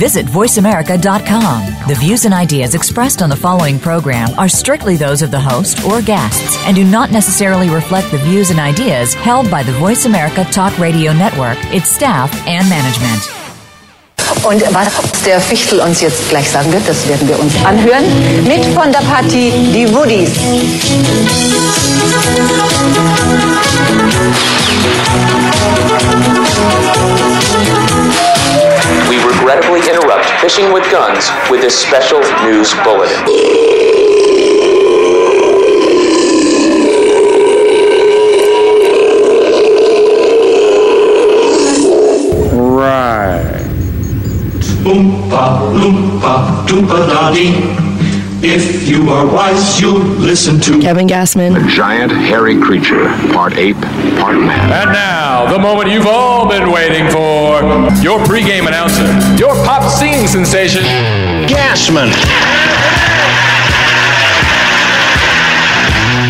Visit VoiceAmerica.com. The views and ideas expressed on the following program are strictly those of the host or guests and do not necessarily reflect the views and ideas held by the Voice America Talk Radio Network, its staff, and management. Und was der Fichtel uns jetzt gleich sagen wird, das werden wir uns anhören. Mit von der Partie die Woodies. We regrettably interrupt Fishing with Guns with this special news bulletin. Right. Oompa loompa doompa da dee. If you are wise, you'll listen to Kevin Gassman. A giant hairy creature, part ape, part man. And now, the moment you've all been waiting for. Your pregame announcer, your pop singing sensation, Gasman.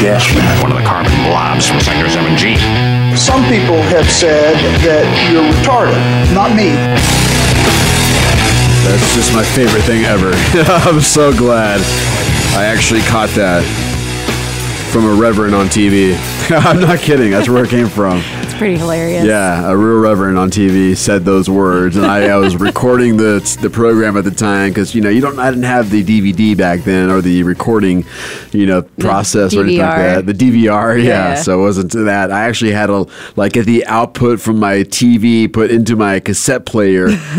Gasman. One of the carbon blobs from Sector 7G. Some people have said that you're retarded. Not me. That's just my favorite thing ever. I'm so glad I actually caught that from a reverend on TV. I'm not kidding. That's where it came from. Pretty hilarious. Yeah, a real reverend on TV said those words, and I, I was recording the the program at the time because you know you don't I didn't have the DVD back then or the recording, you know, process or anything like that. The DVR, yeah. Yeah. So it wasn't that. I actually had a like at the output from my TV put into my cassette player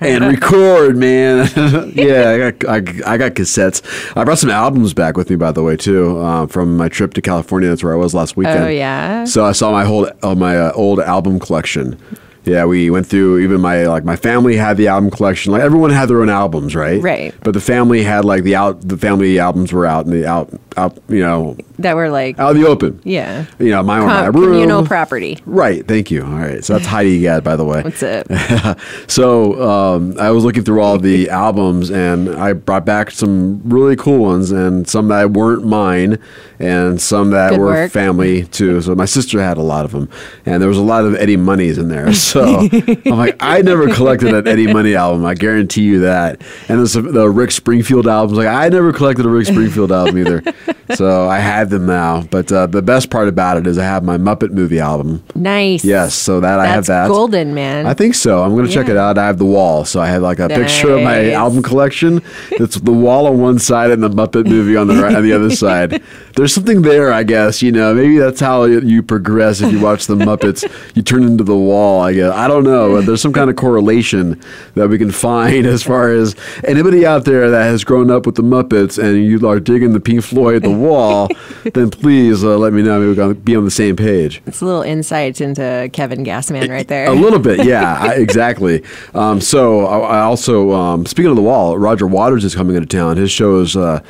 and record, man. yeah, I got I, I got cassettes. I brought some albums back with me, by the way, too, uh, from my trip to California. That's where I was last weekend. Oh, yeah? So I saw my whole uh, my uh, old album collection. Yeah, we went through even my like my family had the album collection. Like everyone had their own albums, right? Right. But the family had like the out the family albums were out in the out out you know That were like, out in the open. yeah. You know, my own my room. communal property. Right. Thank you. All right. So that's Heidi Gad, by the way. What's up? so um, I was looking through all the albums, and I brought back some really cool ones, and some that weren't mine, and some that Good were work. family too. So my sister had a lot of them, and there was a lot of Eddie Money's in there. So I'm like, I never collected an Eddie Money album. I guarantee you that. And some- the Rick Springfield albums. Like I never collected a Rick Springfield album either. So I have them now. But uh, the best part about it is I have my Muppet movie album. Nice. Yes, so that I have that. golden, man. I think so. I'm going to check it out. I have the wall, so I have like a picture of my album collection. It's the wall on one side and the Muppet movie on the right, on the other side. There's something there, I guess. You know, maybe that's how you progress if you watch the Muppets. You turn into the wall. I guess I don't know. There's some kind of correlation that we can find as far as anybody out there that has grown up with the Muppets and you are digging the Pink Floyd The Wall. then please uh, let me know. Maybe we can be on the same page. It's a little insight into Kevin Gassman right there. A little bit, yeah, I, exactly. Um, so I, I also, um, speaking of the wall, Roger Waters is coming into town. His show is uh,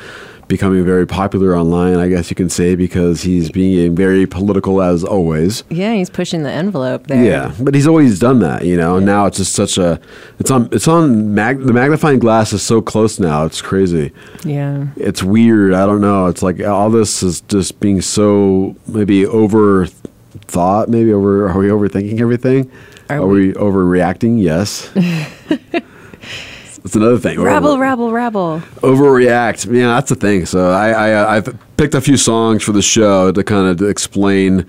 becoming very popular online, I guess you can say, because he's being very political as always. yeah, he's pushing the envelope there. Yeah, but he's always done that, you know. And now it's just such a, it's on, it's on. Mag, the magnifying glass is so close now. It's crazy. Yeah. It's weird. I don't know. It's like all this is just being so maybe over thought. Maybe over. Are we overthinking everything? Are Are, we? overreacting? Yes. That's another thing. Rabble, Over- rabble, rabble. overreact. Yeah, that's the thing. So I, I uh, I've picked a few songs for the show to kind of explain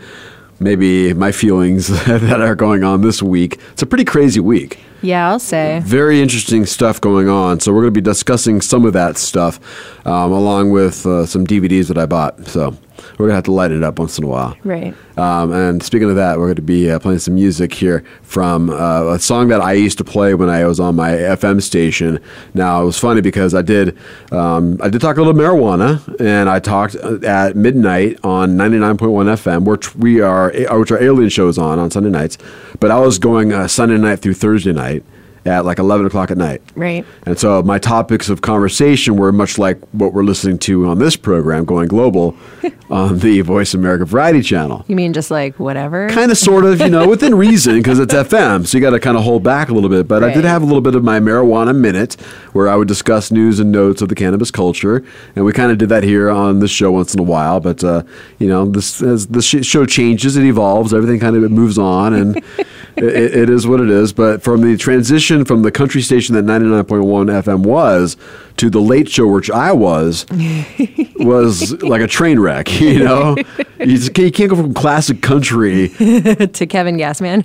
maybe my feelings that are going on this week. It's a pretty crazy week. Yeah, I'll say. Very interesting stuff going on. So we're going to be discussing some of that stuff, um, along with uh, some DVDs that I bought. So we're going to have to lighten it up once in a while. Right. Um, and speaking of that, we're going to be uh, playing some music here from uh, a song that I used to play when I was on my FM station. Now it was funny because I did um, I did talk a little marijuana, and I talked at midnight on 99.1 FM, which we are uh, which our Alien shows on on Sunday nights. But I was going uh, Sunday night through Thursday night. At like 11 o'clock at night. Right. And so my topics of conversation were much like what we're listening to on this program, Going Global, on the Voice America Variety Channel. You mean just like whatever? Kind of, sort of, you know, within reason because it's FM. So you got to kind of hold back a little bit. But I did have a little bit of my marijuana minute where I would discuss news and notes of the cannabis culture. And we kind of did that here on this show once in a while. But, uh, you know, this as the show changes, it evolves, everything kind of moves on. And it, it is what it is. But from the transition from the country station that 99.1 FM was to the late show, which I was, was like a train wreck, you know? You, just, can't- you can't go from classic country to Kevin Gassman.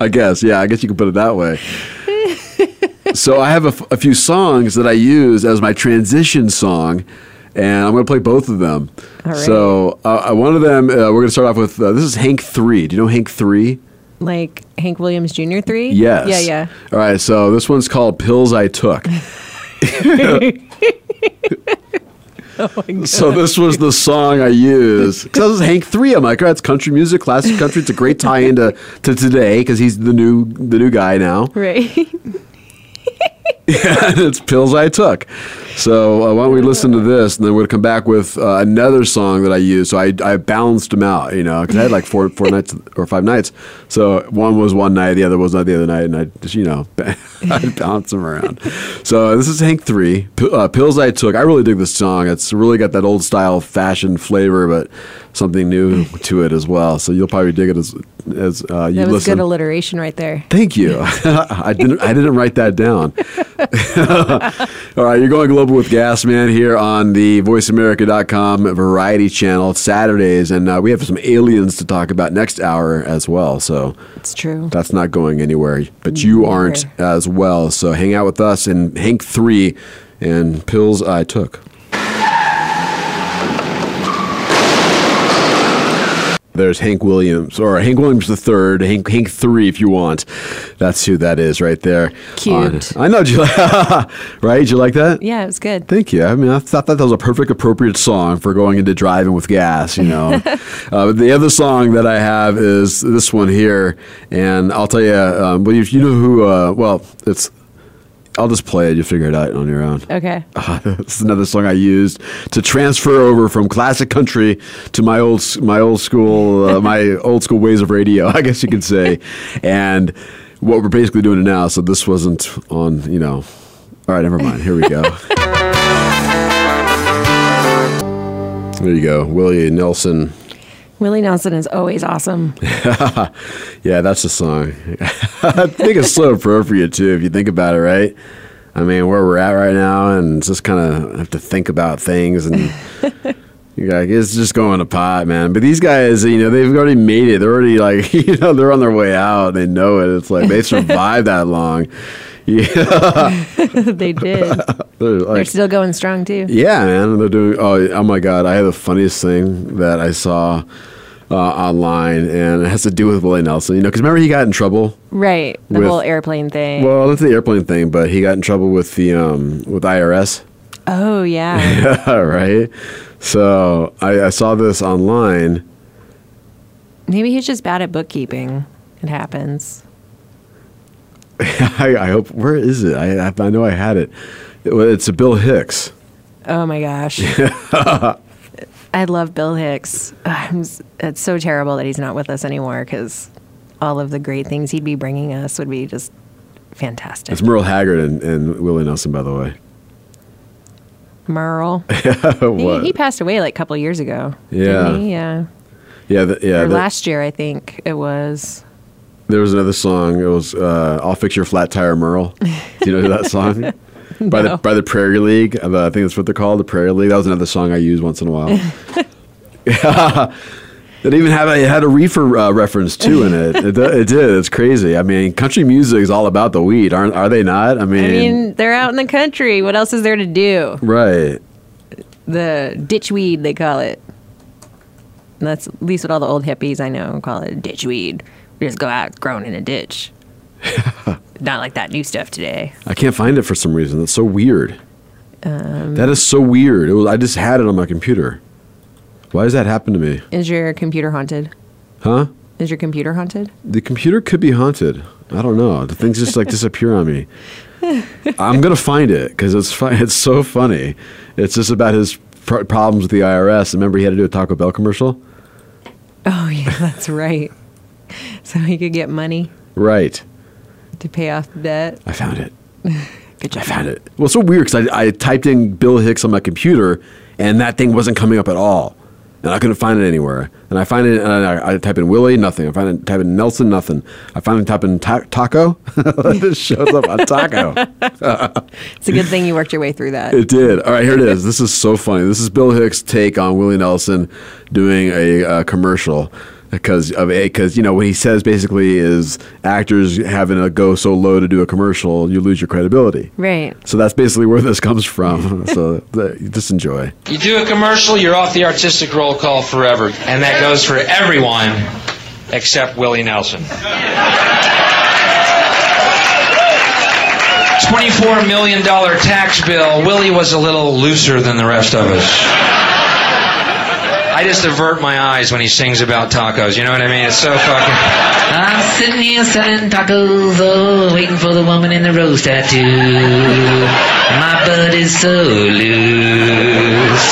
I guess. Yeah, I guess you can put it that way. so I have a, f- a few songs that I use as my transition song, and I'm going to play both of them. Right. So uh, uh, one of them, uh, we're going to start off with uh, this is Hank 3. Do you know Hank 3? Like Hank Williams Jr. three? Yes. Yeah, yeah. All right, so this one's called Pills I Took. Oh so this was the song I used because this is Hank Three. I'm like, oh, it's country music, classic country. It's a great tie into to today because he's the new the new guy now. Right. and it's pills I took. So uh, why don't we listen to this, and then we're gonna come back with uh, another song that I used. So I, I balanced them out, you know, because I had like four four nights or five nights. So one was one night, the other was not the other night, and I just you know I balanced them around. So this is Hank Three, P- uh, pills I took. I really dig this song. It's really got that old style fashion flavor, but something new to it as well. So you'll probably dig it as as uh, you listen. That was listen. good alliteration right there. Thank you. I didn't. I didn't write that down. All right, you're going global with Gas Man here on the VoiceAmerica.com Variety Channel. Saturdays, and uh, we have some aliens to talk about next hour as well. So It's true. that's not going anywhere. But you aren't as well. So hang out with us and Hank Three and pills I took. There's Hank Williams, or Hank Williams the third, Hank Hank three, if you want. That's who that is right there. Cute. On- I know. Did you like, right? Did you like that? Yeah, it was good. Thank you. I mean, I thought that was a perfect, appropriate song for going into driving with gas. You know, uh, but the other song that I have is this one here, and I'll tell you. Um, well, you, you know who? Uh, well, it's. I'll just play it. You figure it out on your own. Okay. Uh, this is another song I used to transfer over from classic country to my old my old school uh, my old school ways of radio, I guess you could say. And what we're basically doing now. So this wasn't on. You know. All right, never mind. Here we go. there you go, Willie Nelson. Willie Nelson is always awesome. Yeah, that's the song. I think it's so appropriate too, if you think about it, right? I mean, where we're at right now, and just kind of have to think about things, and you got, it's just going to pot, man. But these guys, you know, they've already made it. They're already like, you know, they're on their way out. They know it. It's like they survived that long. Yeah, they did. they're They're still going strong too. yeah, man. They're doing. Oh, oh my God! I had the funniest thing that I saw uh, online, and it has to do with Willie Nelson. You know, because remember he got in trouble. Right. The With- whole airplane thing. Well, that's the airplane thing, but he got in trouble with the um, with IRS. oh yeah. right. So I, I saw this online. Maybe he's just bad at bookkeeping. It happens. I, I hope. Where is it? I, I know I had it. it it's a Bill Hicks. Oh my gosh. I love Bill Hicks. I'm It's so terrible that he's not with us anymore because all of the great things he'd be bringing us would be just fantastic. It's Merle Haggard and, and Willie Nelson, by the way. Merle. what? He, he passed away like a couple years ago. Yeah. Didn't he? Yeah. yeah, the, yeah. or the- last year, I think it was. There was another song. It was uh, "I'll Fix Your Flat Tire, Merle." Do you know that song? By the by the Prairie League. Uh, I think that's what they're called, the Prairie League. That was another song I use once in a while. It even had a, it had a reefer uh, reference too in it. It, it did. It's crazy. I mean, country music is all about the weed, aren't are they not? I mean, I mean, they're out in the country. What else is there to do? right? The ditch weed they call it. And that's at least what all the old hippies I know call it ditchweed. We just go out grown in a ditch. Not like that new stuff today. I can't find it for some reason. That's so weird. that is so weird. It was. I just had it on my computer. Why does that happen to me? Is your computer haunted? Huh? Is your computer haunted? The computer could be haunted. I don't know. The things just like disappear on me. I'm gonna find it because it's fun. It's so funny. It's just about his pr- problems with the IRS. Remember, he had to do a Taco Bell commercial. Oh yeah, that's right. So he could get money Right. to pay off the debt. I found it. Good job. I found it. Well, it's so weird because I, I typed in Bill Hicks on my computer, and that thing wasn't coming up at all, and I couldn't find it anywhere. And I find it, and I, I type in Willie, nothing. I find it, type in Nelson, nothing. I finally type in ta- taco, it shows up on taco. It's a good thing you worked your way through that. It did. All right, here it is. This is so funny. This is Bill Hicks' take on Willie Nelson doing a uh, commercial because of a because you know what he says basically is actors having to go so low to do a commercial, you lose your credibility. Right. So that's basically where this comes from. so the, just enjoy. You do a commercial, you're off the artistic roll call forever. And that goes for everyone except Willie Nelson. $24 million tax bill. Willie was a little looser than the rest of us. I just avert my eyes when he sings about tacos. You know what I mean? It's so fucking. I'm sitting here selling tacos, oh, waiting for the woman in the rose tattoo. My butt is so loose.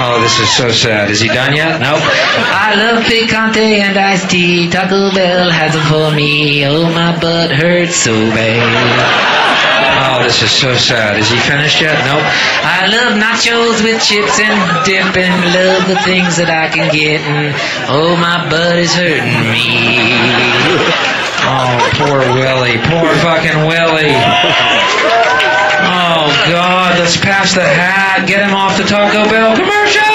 Oh, this is so sad. Is he done yet? Nope. I love picante and iced tea. Taco Bell has them for me. Oh, my butt hurts so bad. Oh, this is so sad. Is he finished yet? Nope. I love nachos with chips and dip and love the things that I can get. And oh, my butt is hurting me. Oh, poor Willie. Poor fucking Willie. Oh, God. Let's pass the hat. Get him off the Taco Bell commercial.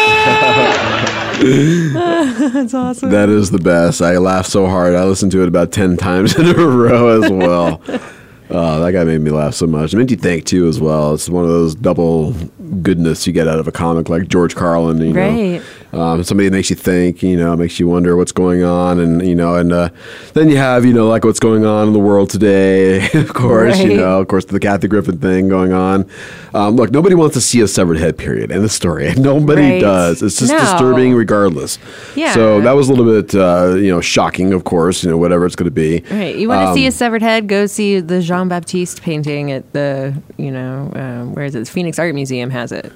That's awesome. That is the best. I laughed so hard. I listened to it about 10 times in a row as well. Uh, that guy made me laugh so much. It made you think too, as well. It's one of those double goodness you get out of a comic like George Carlin. You Right. Know? Um, somebody that makes you think, you know, makes you wonder what's going on, and you know, and uh, then you have, you know, like what's going on in the world today. of course, you know, of course, the Kathy Griffin thing going on. Um, look, nobody wants to see a severed head. Period. In the story, nobody Right. does. It's just No. disturbing, regardless. Yeah. So that was a little bit, uh, you know, shocking. Of course, you know, whatever it's going to be. Right. You want to Um, see a severed head? Go see the Jean Baptiste painting at the, you know, um, where is it? The Phoenix Art Museum has it.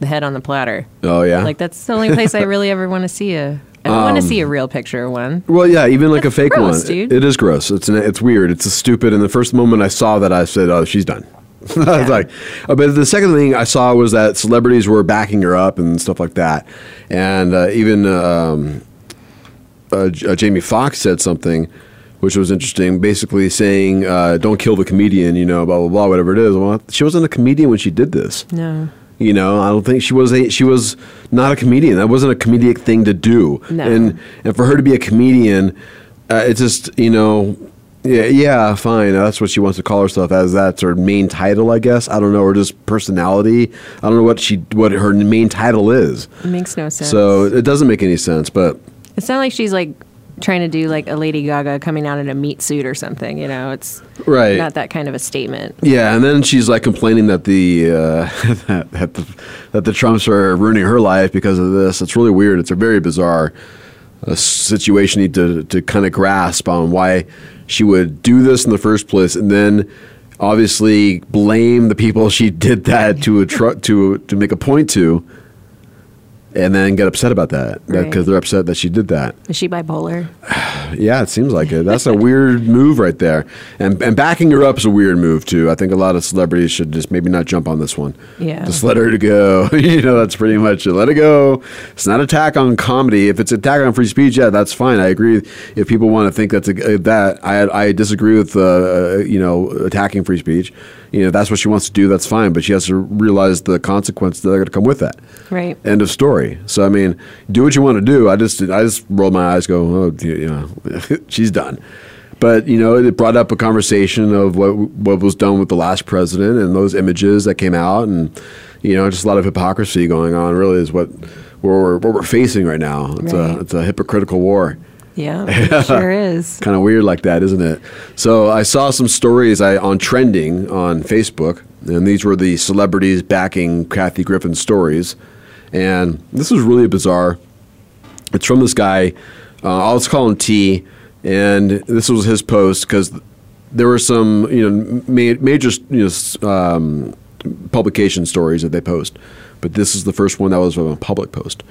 The head on the platter. Oh yeah. Like that's the only place I really ever want to see a. I want to Um, see a real picture of one. Well, yeah, even like a fake gross, one. dude. It is gross. It's an, it's weird. It's a stupid. And the first moment I saw that, I said, "Oh, she's done." I was like, uh, but the second thing I saw was that celebrities were backing her up and stuff like that, and uh, even um, uh, uh, Jamie Foxx said something. Which was interesting, basically saying, uh, "Don't kill the comedian," you know, blah blah blah, whatever it is. Well, she wasn't a comedian when she did this. No. You know, I don't think she was a she was not a comedian. That wasn't a comedic thing to do. No. And and for her to be a comedian, uh, it's just you know, yeah, yeah, fine. That's what she wants to call herself as. That's her main title, I guess. I don't know, or just personality. I don't know what she what her main title is. It makes no sense. So it doesn't make any sense. But It's not like she's like trying to do like a Lady Gaga coming out in a meat suit or something. You know, it's Right. not that kind of a statement. Yeah, and then she's like complaining that the uh, that, that the that the Trumps are ruining her life because of this. It's really weird. It's a very bizarre uh, situation. You need to to kind of grasp on why she would do this in the first place, and then obviously blame the people she did that to attr- to to make a point to, and then get upset about that because Right. they're upset that she did that. Is she bipolar? Yeah, it seems like it. That's a weird move right there. And and backing her up is a weird move too. I think a lot of celebrities should just maybe not jump on this one. Yeah. Just let her to go. you know, that's pretty much it. Let it go. It's not attack on comedy. If it's attack on free speech, yeah, that's fine. I agree. If people want to think that's a, uh, that, I I disagree with uh, uh, you know attacking free speech. You know, if that's what she wants to do. That's fine. But she has to realize the consequences that are going to come with that. Right. End of story. So I mean, do what you want to do. I just I just roll my eyes, go, oh, you know, she's done. But you know, it brought up a conversation of what what was done with the last president and those images that came out, and you know, just a lot of hypocrisy going on. Really, is what we're what we're facing right now. It's Right. a it's a hypocritical war Yeah, it sure is. kind of weird like that, isn't it? So I saw some stories I, on trending on Facebook, and these were the celebrities backing Kathy Griffin's stories. And this was really bizarre. It's from this guy. Uh, I'll just call him T. and this was his post because there were some you know ma- major you know um, publication stories that they post, but this is the first one that was from a public post.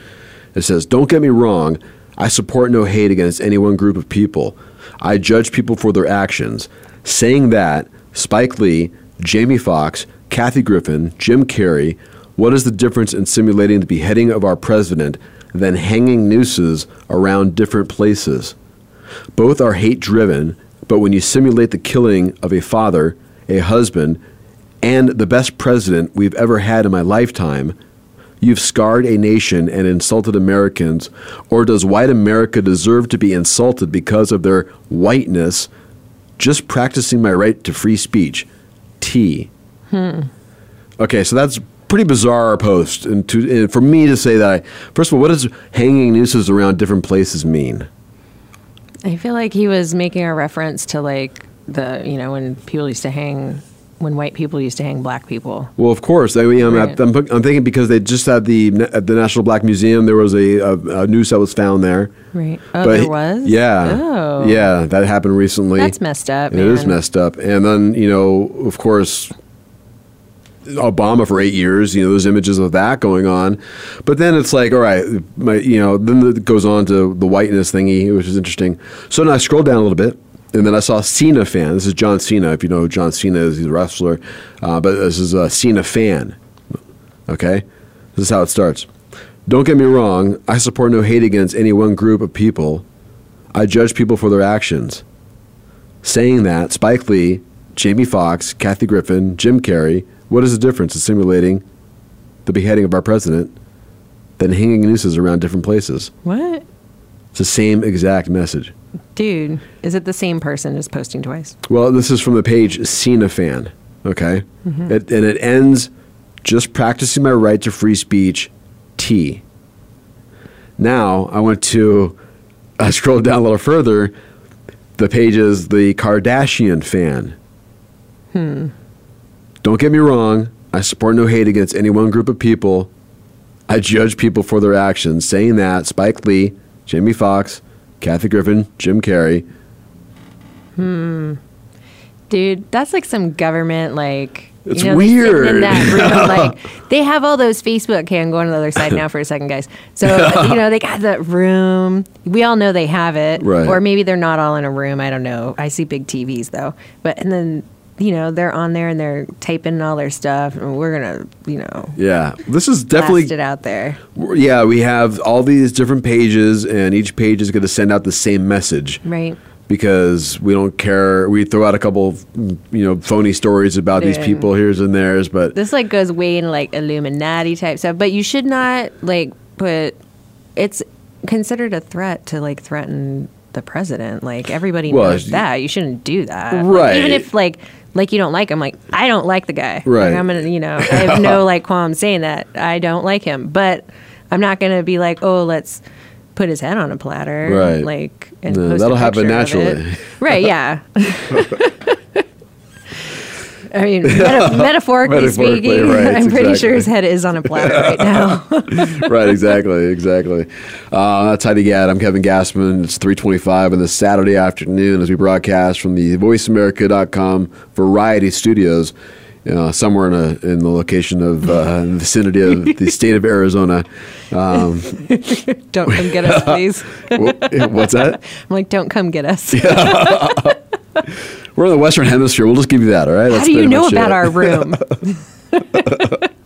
It says, "Don't get me wrong, I support no hate against any one group of people. I judge people for their actions." Saying that, Spike Lee, Jamie Foxx, Kathy Griffin, Jim Carrey, what is the difference in simulating the beheading of our president than hanging nooses around different places? Both are hate driven, but when you simulate the killing of a father, a husband, and the best president we've ever had in my lifetime, you've scarred a nation and insulted Americans. Or does white America deserve to be insulted because of their whiteness? Just practicing my right to free speech. T. Hmm. Okay, so that's pretty bizarre post, and, to, for me to say that, I, first of all, what does hanging nooses around different places mean? I feel like he was making a reference to like the you know when people used to hang when white people used to hang black people. Well, of course. I mean, I'm, Right. I'm, I'm thinking because they just had the at the National Black Museum, there was a, a, a noose that was found there. Right. Oh, But there was. Yeah. Oh. Yeah, that happened recently. That's messed up. It is messed up. And then you know, of course, Obama for eight years. You know, there's images of that going on. But then it's like, all right, my, you know, then it goes on to the whiteness thingy, which is interesting. So then I scrolled down a little bit. And then I saw Cena fan. This is John Cena. If you know who John Cena is, he's a wrestler. Uh, but this is a Cena fan. Okay? This is how it starts. Don't get me wrong, I support no hate against any one group of people. I judge people for their actions. Saying that, Spike Lee, Jamie Foxx, Kathy Griffin, Jim Carrey, what is the difference in simulating the beheading of our president than hanging nooses around different places? What? It's the same exact message. Dude, is it the same person just posting twice? Well, this is from the page Cena fan, okay? Mhm. It, and it ends just practicing my right to free speech, T. Now I went to, I scrolled down a little further. The page is the Kardashian fan. Hmm. Don't get me wrong, I support no hate against any one group of people. I judge people for their actions. Saying that, Spike Lee, Jamie Foxx, Kathy Griffin, Jim Carrey, Hmm. Dude, that's like some government like. It's you know, weird. In that room, like they have all those Facebook. Okay, I'm going to the other side now for a second, guys. So you know they got that room. We all know they have it, Right. or maybe they're not all in a room. I don't know. I see big TVs though, but and then you know they're on there and they're taping all their stuff, and we're gonna you know Yeah, this is definitely it out there. yeah. We have all these different pages, and each page is to send out the same message Right. because we don't care. We throw out a couple, of, you know, phony stories about these people here's and theirs, but This like goes way into like Illuminati type stuff, but you should not like put. It's considered a threat to like threaten the president. Like everybody Well, knows that. You shouldn't do that. Like, Right. even if like like you don't like him, like I don't like the guy. Like, Right. I'm gonna you know I have no like qualm saying that I don't like him, but I'm not gonna be like oh let's put his head on a platter. Right. Like and No, that'll a happen picture of it. naturally. Right. Yeah. I mean, meta- metaphorically, Metaphorically, speaking, right, I'm pretty sure his head is on a platter right now. right, exactly, exactly. Uh, that's Heidi Gad. I'm Kevin Gassman. It's 3:25 on this Saturday afternoon as we broadcast from the VoiceAmerica.com Variety Studios, uh, somewhere in a in the location of uh, the vicinity of the state of Arizona. Um, don't come get us, please. wh- what's that? I'm like, don't come get us. We're in the Western Hemisphere. We'll just give you that. All right. How That's do you know about it. our room?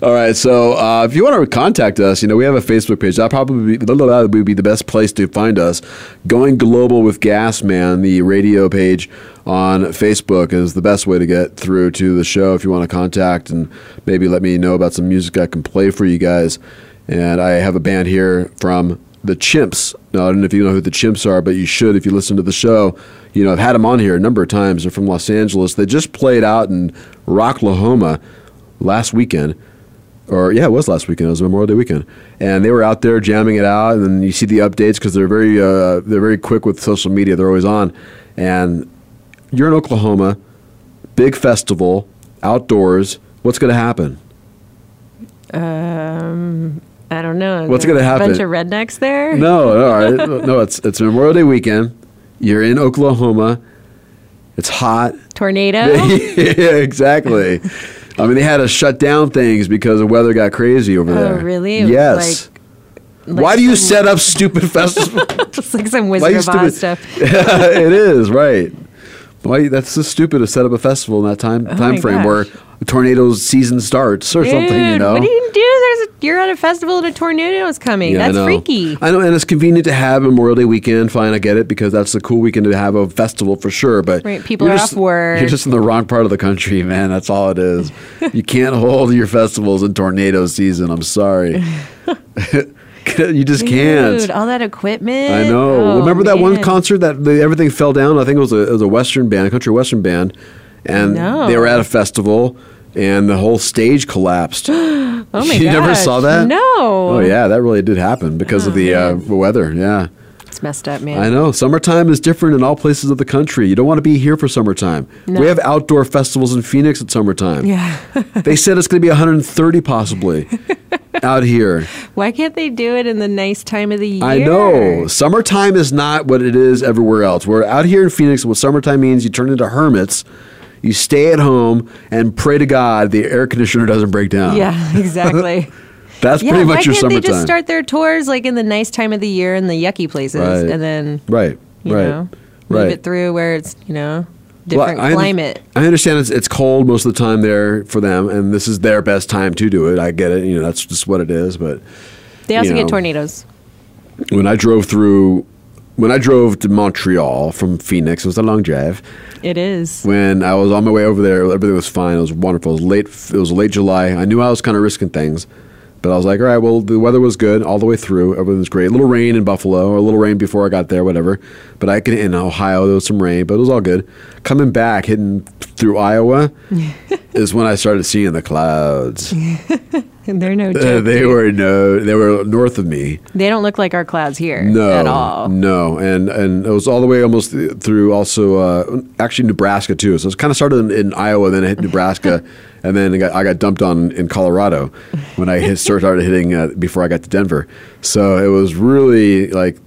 All right, so uh, if you want to contact us, you know we have a Facebook page. That probably be, that would be the best place to find us. Going global with Gas Man, the radio page on Facebook, is the best way to get through to the show. If you want to contact and maybe let me know about some music I can play for you guys. And I have a band here from the Chimps. Now I don't know if you know who the Chimps are, but you should if you listen to the show. You know I've had them on here a number of times. They're from Los Angeles. They just played out in Rocklahoma last weekend, or yeah, it was last weekend. It was Memorial Day weekend, and they were out there jamming it out. And then you see the updates because they're very uh, they're very quick with social media. They're always on, and you're in Oklahoma, big festival, outdoors. What's going to happen? um, I don't know. What's gonna happen? a happen? bunch of rednecks there. No, no, right. no. It's it's Memorial Day weekend. You're in Oklahoma. It's hot. Tornado. yeah, exactly. I mean, they had to shut down things because the weather got crazy over Oh, there. really? It Yes. like Why do you set up stupid festivals? Just like some Wizard of Oz stuff. it is right. Why that's so stupid to set up a festival in that time Oh time frame gosh. where a tornado's season starts or something. You know. what do you do? There's a, you're at a festival and a tornado is coming. Yeah, That's know. freaky. I know, and it's convenient to have Memorial Day weekend. Fine, I get it because that's a cool weekend to have a festival for sure. But Right, people are just- off work. You're just in the wrong part of the country, man. That's all it is. you can't hold your festivals in tornado season. I'm sorry. you just can't. All that equipment. I know. Oh, Remember that one concert that the, everything fell down? I think it was a, it was a western band, a country western band, and they were at a festival, and the whole stage collapsed. Oh my you never saw that? No. Oh yeah, that really did happen because of the uh, weather. Yeah. It's messed up, man. I know. Summertime is different in all places of the country. You don't want to be here for summertime. No. We have outdoor festivals in Phoenix at summertime. Yeah. they said it's going to be 130 possibly out here. Why can't they do it in the nice time of the year? I know. Summertime is not what it is everywhere else. We're out here in Phoenix. What summertime means, you turn into hermits. You stay at home and pray to God the air conditioner doesn't break down. Yeah, exactly. That's yeah, pretty much your can't summertime. they just start their tours like in the nice time of the year in the yucky places, Right. and then right. you right. know right. move it through where it's you know Well, different I climate. I understand it's, it's cold most of the time there for them, and this is their best time to do it. I get it. You know, that's just what it is. But They also you get tornadoes. When I drove through, when I drove to Montreal from Phoenix, it was a long drive. It is. When I was on my way over there, everything was fine. It was wonderful. It was late. It was late July. I knew I was kind of risking things, but I was like, all right. Well, the weather was good all the way through. Everything was great. A little rain in Buffalo, or a little rain before I got there, whatever. But I could in Ohio there was some rain, but it was all good. Coming back, hitting through Iowa, is when I started seeing the clouds. And they're no. Uh, they were no, they were north of me. They don't look like our clouds here No, at all. No, and and it was all the way almost through also uh, actually Nebraska too. So it kind of started in, in Iowa, then I hit Nebraska, and then I got, I got dumped on in Colorado when I hit, started hitting uh, before I got to Denver. So it was really like.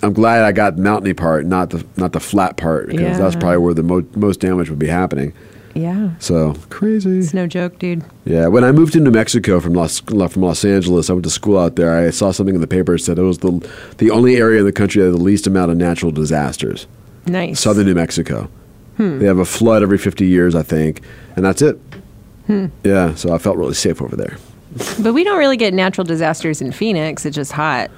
I'm glad I got the mountainy part, not the not the flat part, because that's probably where the mo- most damage would be happening. Yeah, So crazy. it's no joke, dude. Yeah, when I moved to New Mexico from Los from Los Angeles, I went to school out there. I saw something in the paper that said it was the the only area in the country that had the least amount of natural disasters. Nice. Southern New Mexico. Hmm. They have a flood every 50 years, I think, and that's it. Hmm. Yeah, so I felt really safe over there. But we don't really get natural disasters in Phoenix. It's just hot.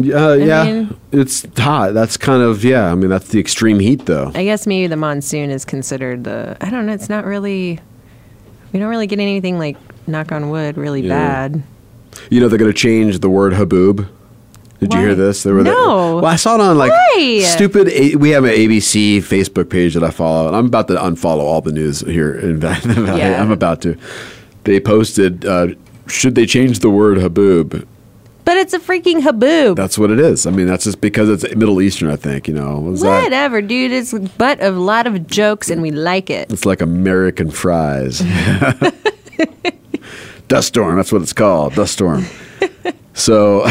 Yeah, yeah, mean- it's hot. That's kind of yeah. I mean, that's the extreme heat, though. I guess maybe the monsoon is considered the. I don't know. It's not really. We don't really get anything like knock on wood really Yeah. bad. You know, they're going to change the word haboob. Did you hear this? They were there- No. Well, I saw it on like Why? stupid. A- we have an ABC Facebook page that I follow, and I'm about to unfollow all the news here. In Valley. Yeah. I'm about to. They posted, uh, should they change the word haboob? But it's a freaking haboob. That's what it is. I mean, that's just because it's Middle Eastern. I think you know. Was that? Whatever, dude. It's of a lot of jokes, and we like it. It's like American fries. Dust storm. That's what it's called. Dust storm. So,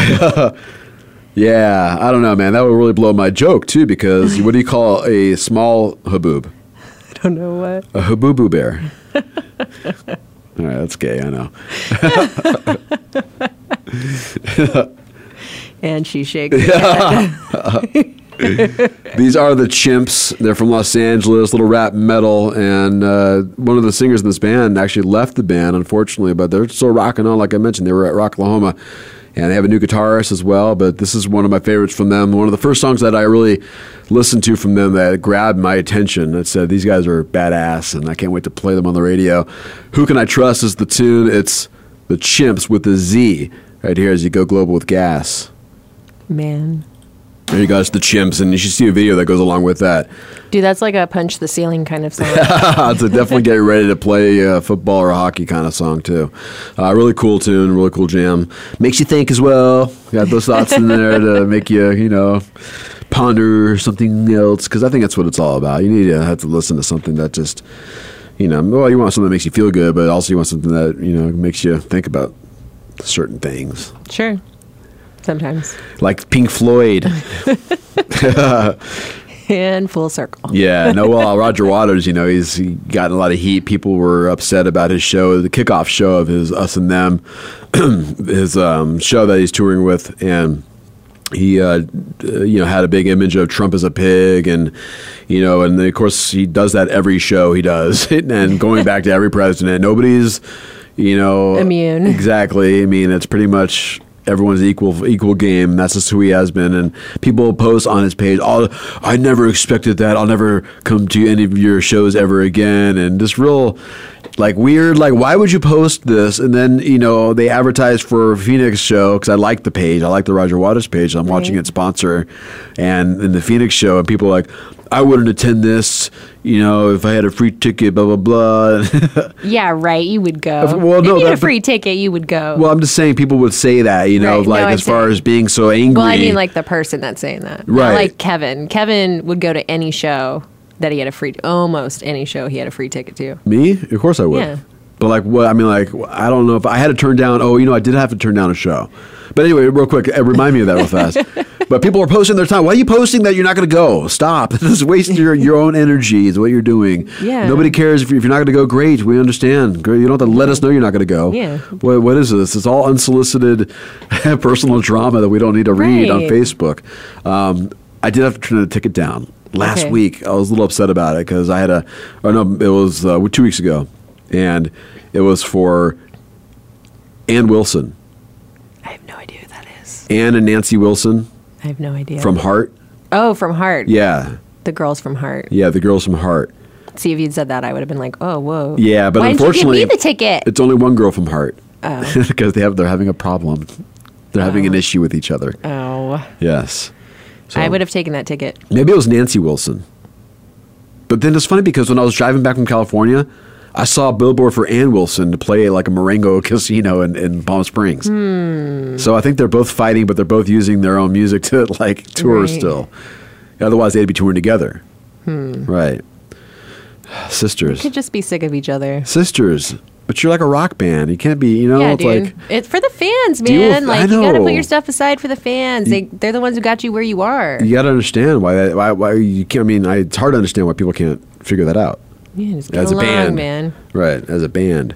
yeah, I don't know, man. That would really blow my joke too, because what do you call a small haboob? I don't know what. A haboobu bear. All right, that's gay. I know. And she shakes. These are the Chimps. They're from Los Angeles, little rap metal, and uh, one of the singers in this band actually left the band, unfortunately, but they're still rocking on. Like I mentioned, they were at Rocklahoma, and they have a new guitarist as well. But this is one of my favorites from them. One of the first songs that I really listened to from them that grabbed my attention. That said, these guys are badass, and I can't wait to play them on the radio. Who can I trust? Is the tune? It's the Chimps with the Z right here as you go global with gas. Man. There you go. It's the Chimps, and you should see a video that goes along with that. Dude, that's like a punch the ceiling kind of song. it's a definitely get ready to play uh, football or hockey kind of song too. Uh, really cool tune, really cool jam. Makes you think as well. Got those thoughts in there to make you, you know, ponder something else. Because I think that's what it's all about. You need to have to listen to something that just, you know, well, you want something that makes you feel good, but also you want something that you know makes you think about certain things. sure. Sometimes. like Pink Floyd. And full circle. Yeah, no. Well, Roger Waters, you know, he's he gotten a lot of heat. People were upset about his show, the kickoff show of his Us and Them, his um, show that he's touring with, and he, uh, uh, you know, had a big image of Trump as a pig, and you know, and of course he does that every show he does, and going back to every president, nobody's, you know, Immune. Exactly. I mean, it's pretty much everyone's equal equal game. That's just who he has been. And people post on his page, "Oh, I never expected that. I'll never come to any of your shows ever again." And just real, like weird. Like, why would you post this? And then you know they advertise for Phoenix show because I like the page. I like the Roger Waters page. I'm watching it sponsor, and in the Phoenix show, and people are like. I wouldn't attend this, you know, if I had a free ticket, blah blah blah. Yeah, right. You would go. Well, no, if you had that- a free ticket, you would go. well, I'm just saying people would say that, you know, Right, like no, as far saying- as being so angry. Well, I mean, like the person that's saying that. Not Right. like Kevin. Kevin would go to any show that he had a free, almost any show he had a free ticket to. Me? Of course I would. Yeah. But like what? I mean, like I don't know if I had to turn down. Oh, you know, I did have to turn down a show. But anyway, real quick, uh, remind me of that real fast. but people are posting their time. Why are you posting that you're not going to go? Stop. this is wasting your, your own energy. Is what you're doing. Yeah. Nobody cares if you're, if you're not going to go. Great, we understand. Great. You don't have to let us know you're not going to go. Yeah. What, what is this? It's all unsolicited personal drama that we don't need to read on Facebook. Um, I did have to turn the ticket down last Okay. week. I was a little upset about it because I had a, or no, it was uh, two weeks ago, and it was for Ann Wilson. I have no idea is. And Nancy Wilson I have no idea. from Heart. oh, from Heart. Yeah, The girls from Heart. yeah, the girls from Heart. See, if you'd said that, I would have been like, oh, whoa. Yeah, but Why unfortunately, didn't you give me the ticket? It's only one girl from Heart Oh. because they have they're having a problem. They're having an oh. issue with each other. Oh. Yes. So- I would have taken that ticket. Maybe it was Nancy Wilson. But then it's funny because when I was driving back from California, I saw a billboard for Ann Wilson to play like a Morongo casino in, in Palm Springs. Hmm. So I think they're both fighting, but they're both using their own music to like tour Right. still. Otherwise, they'd be touring together. Hmm. Right. Sisters. Could just be sick of each other. Sisters. But you're like a rock band. You can't be, you know, yeah, it's dude. like. it's for the fans, with- man. I Like you got to put your stuff aside for the fans. They they're the ones who got you where you are. You got to understand why that. Why, why you can't. I mean, I, it's hard to understand why people can't figure that out. Yeah, just get as along, a band, man. right? As a band.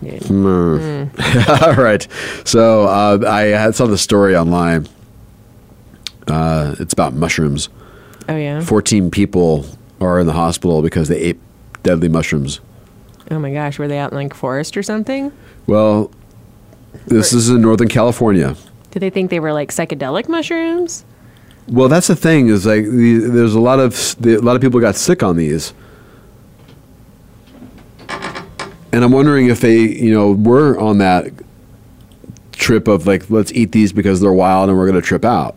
Yeah. Hmm. All right. So uh, I had saw the story online. Uh, it's about mushrooms. Oh yeah. Fourteen people are in the hospital because they ate deadly mushrooms. Oh my gosh, were they out in like forest or something? Well, this is in Northern California. Did they think they were like psychedelic mushrooms? Well, that's the thing is like the, there's a lot of the, a lot of people got sick on these, and I'm wondering if they you know were on that trip of like let's eat these because they're wild and we're going to trip out.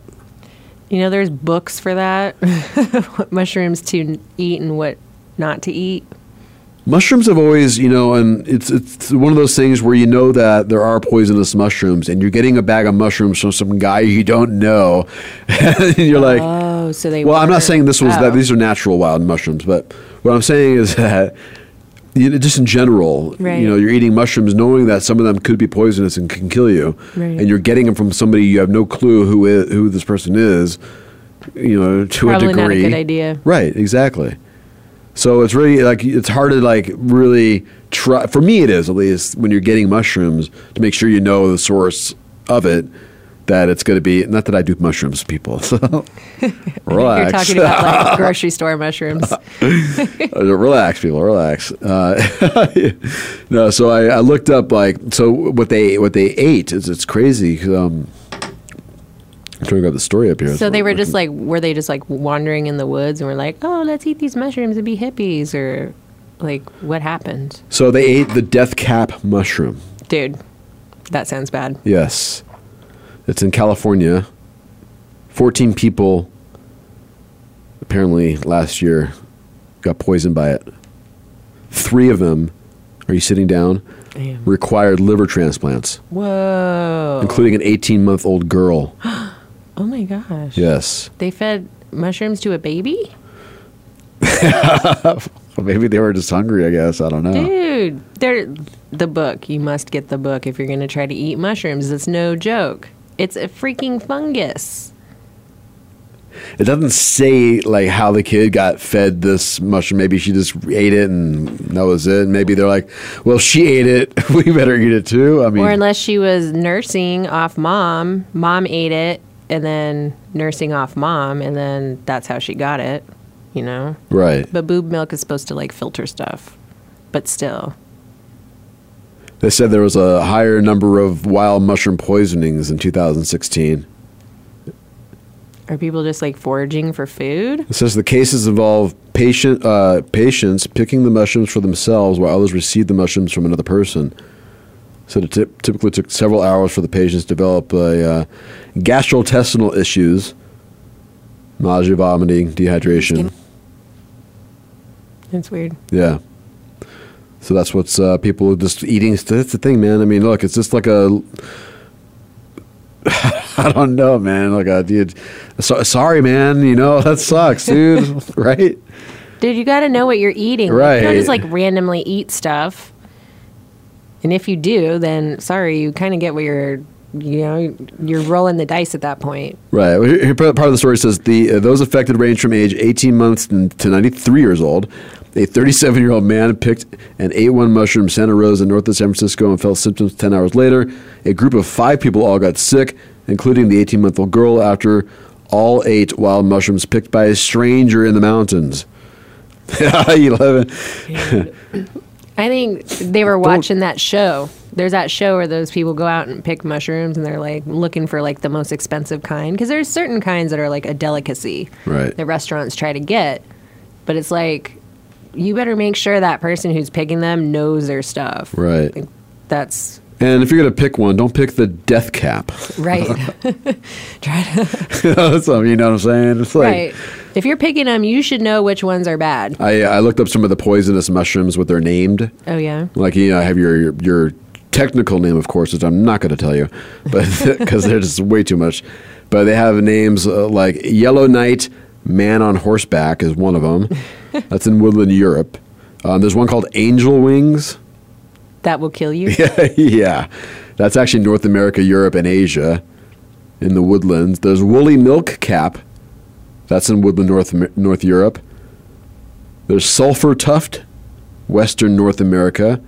You know, there's books for that. what mushrooms to eat and what not to eat. Mushrooms have always, you know, and it's it's one of those things where you know that there are poisonous mushrooms, and you're getting a bag of mushrooms from some guy you don't know, and you're like, Oh, so they. well, I'm not saying this was oh. that these are natural wild mushrooms, but what I'm saying is that just in general, Right. you know, you're eating mushrooms knowing that some of them could be poisonous and can kill you, Right. and you're getting them from somebody you have no clue who is, who this person is, you know, to Probably a not a degree. good idea. Right, exactly. So it's really like it's hard to like really try. For me, it is at least when you're getting mushrooms to make sure you know the source of it. That it's going to be not that I do mushrooms, people. So relax. You're talking about like grocery store mushrooms. Uh, relax, people. Relax. Uh, no, so I, I looked up like so what they what they ate is it's crazy. Um, I'm trying to grab the story up here. So they were just like, were they just like wandering in the woods and were like, oh, let's eat these mushrooms and be hippies, or like what happened, So they ate the death cap mushroom. dude? That sounds bad. Yes. It's in California. 14 people apparently last year got poisoned by it. Three of them, are you sitting down? Damn. Required liver transplants, Whoa. including an 18 month old girl. Oh my gosh. Yes. They fed mushrooms to a baby? Well, maybe they were just hungry, I guess. I don't know. Dude, they're the book. You must get the book if you're going to try to eat mushrooms. It's no joke. It's a freaking fungus. It doesn't say like how the kid got fed this mushroom. Maybe she just ate it and that was it. Maybe they're like, well, she ate it. we better eat it too. I mean, or unless she was nursing off mom, mom ate it, and then nursing off mom, and then that's how she got it. You know. right. But boob milk is supposed to like filter stuff, but still. They said there was a higher number of wild mushroom poisonings in 2016. Are people just like foraging for food? It says the cases involve patient uh, patients picking the mushrooms for themselves while others received the mushrooms from another person. So it typ- typically took several hours for the patients to develop uh, gastrointestinal issues, nausea, vomiting, dehydration. It's weird. Yeah. So that's what's uh, people are just eating. That's the thing, man. I mean, look, it's just like a. I don't know, man. Like a dude. So, sorry, man. You know that sucks, dude. right? Dude, you got to know what you're eating. Right? you don't just like randomly eat stuff. And if you do, then sorry, you kind of get what you're, you know, you're rolling the dice at that point. Right. Well, here- here, part of the story says the uh, those affected range from age 18 months to 93 years old. A 37 year old man picked an A1 mushroom Santa Rosa, north of San Francisco, and felt symptoms 10 hours later. A group of five people all got sick, including the 18 month old girl, after all ate wild mushrooms picked by a stranger in the mountains. 11. I think they were watching that show. There's that show where those people go out and pick mushrooms and they're like looking for like the most expensive kind because there's certain kinds that are like a delicacy Right. that restaurants try to get, but it's like you better make sure that person who's picking them knows their stuff. Right. That's And if you're going to pick one, don't pick the death cap. right. Try to. That's, you know what I'm saying? It's like, right. If you're picking them, you should know which ones are bad. I, I looked up some of the poisonous mushrooms, what they're named. Oh yeah. Like you know, I have your, your your technical name, of course, which I'm not going to tell you, but because they're just way too much. But they have names uh, like Yellow Knight, Man on Horseback is one of them. That's in Woodland, Europe. Um, there's one called Angel Wings. That will kill you. Yeah, that's actually North America, Europe, and Asia. In the woodlands, there's Woolly Milk Cap. That's in Woodland, North North Europe. There's Sulfur Tuft, Western North America.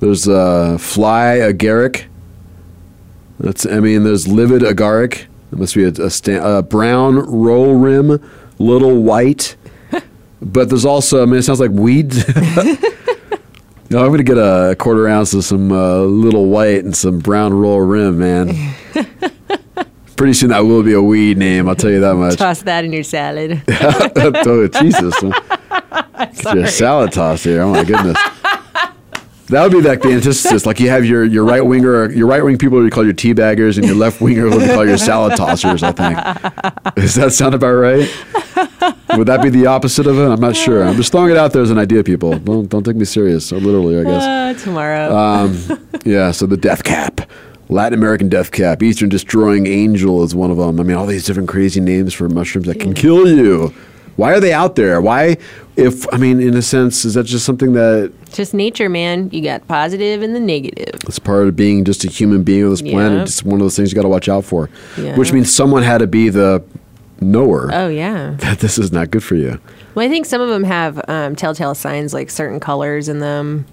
There's uh, Fly Agaric. That's I mean, there's Livid Agaric. It must be a, a sta- uh, brown roll rim, little white. but there's also I mean, it sounds like weeds. No, I'm going to get a quarter ounce of some uh, little white and some brown roll rim, man. Pretty soon that will be a weed name, I'll tell you that much. Toss that in your salad. oh, Jesus. Your salad toss here. Oh, my goodness. That would be like the antithesis. Like you have your, your right winger, your right wing people you call your tea baggers, and your left winger would call your salad tossers. I think. Does that sound about right? Would that be the opposite of it? I'm not sure. I'm just throwing it out there as an idea, people. Don't don't take me serious, literally, I guess. Uh, tomorrow. Um, yeah, so the death cap. Latin American death cap. Eastern destroying angel is one of them. I mean, all these different crazy names for mushrooms that can kill you. Why are they out there? Why, if, I mean, in a sense, is that just something that Just nature, man. You got positive and the negative. It's part of being just a human being on this planet? It's one of those things you got to watch out for. Yeah. Which means someone had to be the knower Oh yeah. that this is not good for you. Well, I think some of them have um, telltale signs, like certain colors in them,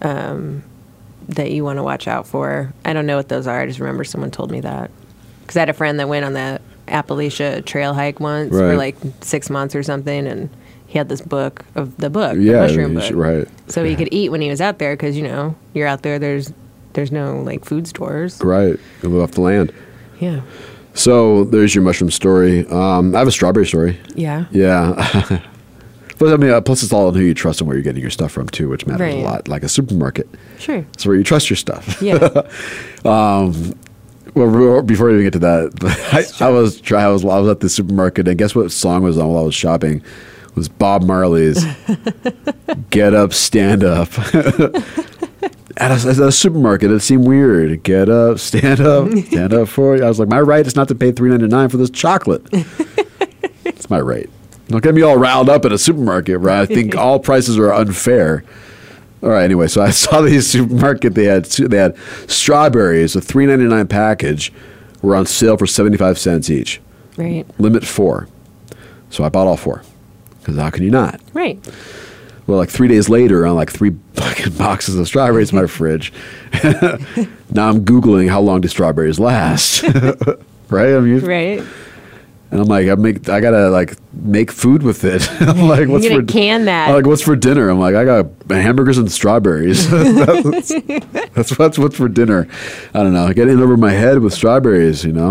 um, that you want to watch out for. I don't know what those are. I just remember someone told me that because I had a friend that went on the Appalachia trail hike once for like six months or something, and he had this book of the book, the Yeah, mushroom book, should- right. So he could eat when he was out there because you know you're out there. There's there's no like food stores. Right. You live off the land. Yeah. So there's your mushroom story. Um, I have a strawberry story. Yeah. Yeah. but I mean, uh, plus it's all on who you trust and where you're getting your stuff from too, which matters Right. a lot. Like a supermarket, Sure. it's where you trust your stuff. Yeah. um, well, before we even get to that, I, I was try. I was I was at the supermarket, and guess what song was on while I was shopping? It was Bob Marley's "Get Up, Stand Up." At a, at a supermarket, it seemed weird. Get up, stand up, stand up for you. I was like, my right is not to pay three ninety nine for this chocolate. it's my right. Don't get me all riled up at a supermarket where I think all prices are unfair. All right. Anyway, so I saw these supermarket. They had they had strawberries, a three ninety nine package, were on sale for seventy five cents each. Right. Limit four. So I bought all four. Because how can you not? Right. Well, like three days later, on like three fucking boxes of strawberries in my fridge. now I'm googling how long do strawberries last, right? I mean, Right. And I'm like, I make, I gotta like make food with it. I'm like, what's for can that. I'm like, what's for dinner? I'm like, I got hamburgers and strawberries. that's, that's what's what's for dinner. I don't know. I get in over my head with strawberries. You know.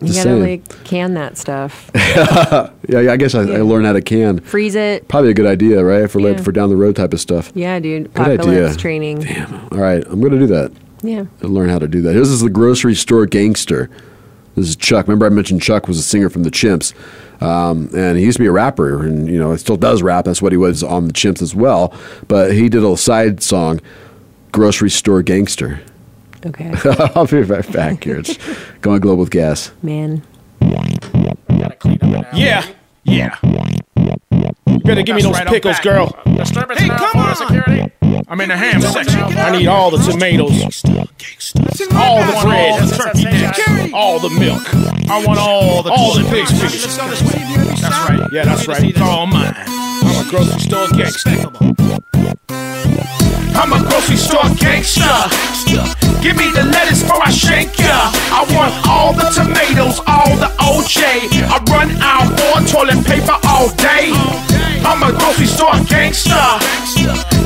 You Just gotta saying. like can that stuff. yeah, I guess I, I learned how to can. Freeze it. Probably a good idea, right? For like for down the road type of stuff. Yeah, dude. Good idea. Training. Damn. All right, I'm gonna do that. Yeah. I'll learn how to do that. This is the grocery store gangster. This is Chuck. Remember, I mentioned Chuck was a singer from the Chimps, um, and he used to be a rapper, and you know, he still does rap. That's what he was on the Chimps as well. But he did a side song, "Grocery Store Gangster." Okay. I'll be right back here. It's going global with gas. Man. Yeah, yeah. You better give me those pickles, girl. Hey, come on! Security. I'm in the ham section. I need all the tomatoes, all the bread, all the milk. I want all the all the pig's feet. That's right. Yeah, that's right. It's all mine. I'm a grocery store gangster. I'm a grocery store gangster. Give me the lettuce before I shank ya. I want all the tomatoes, all the OJ. I run out for toilet paper all day. I'm a grocery store gangster.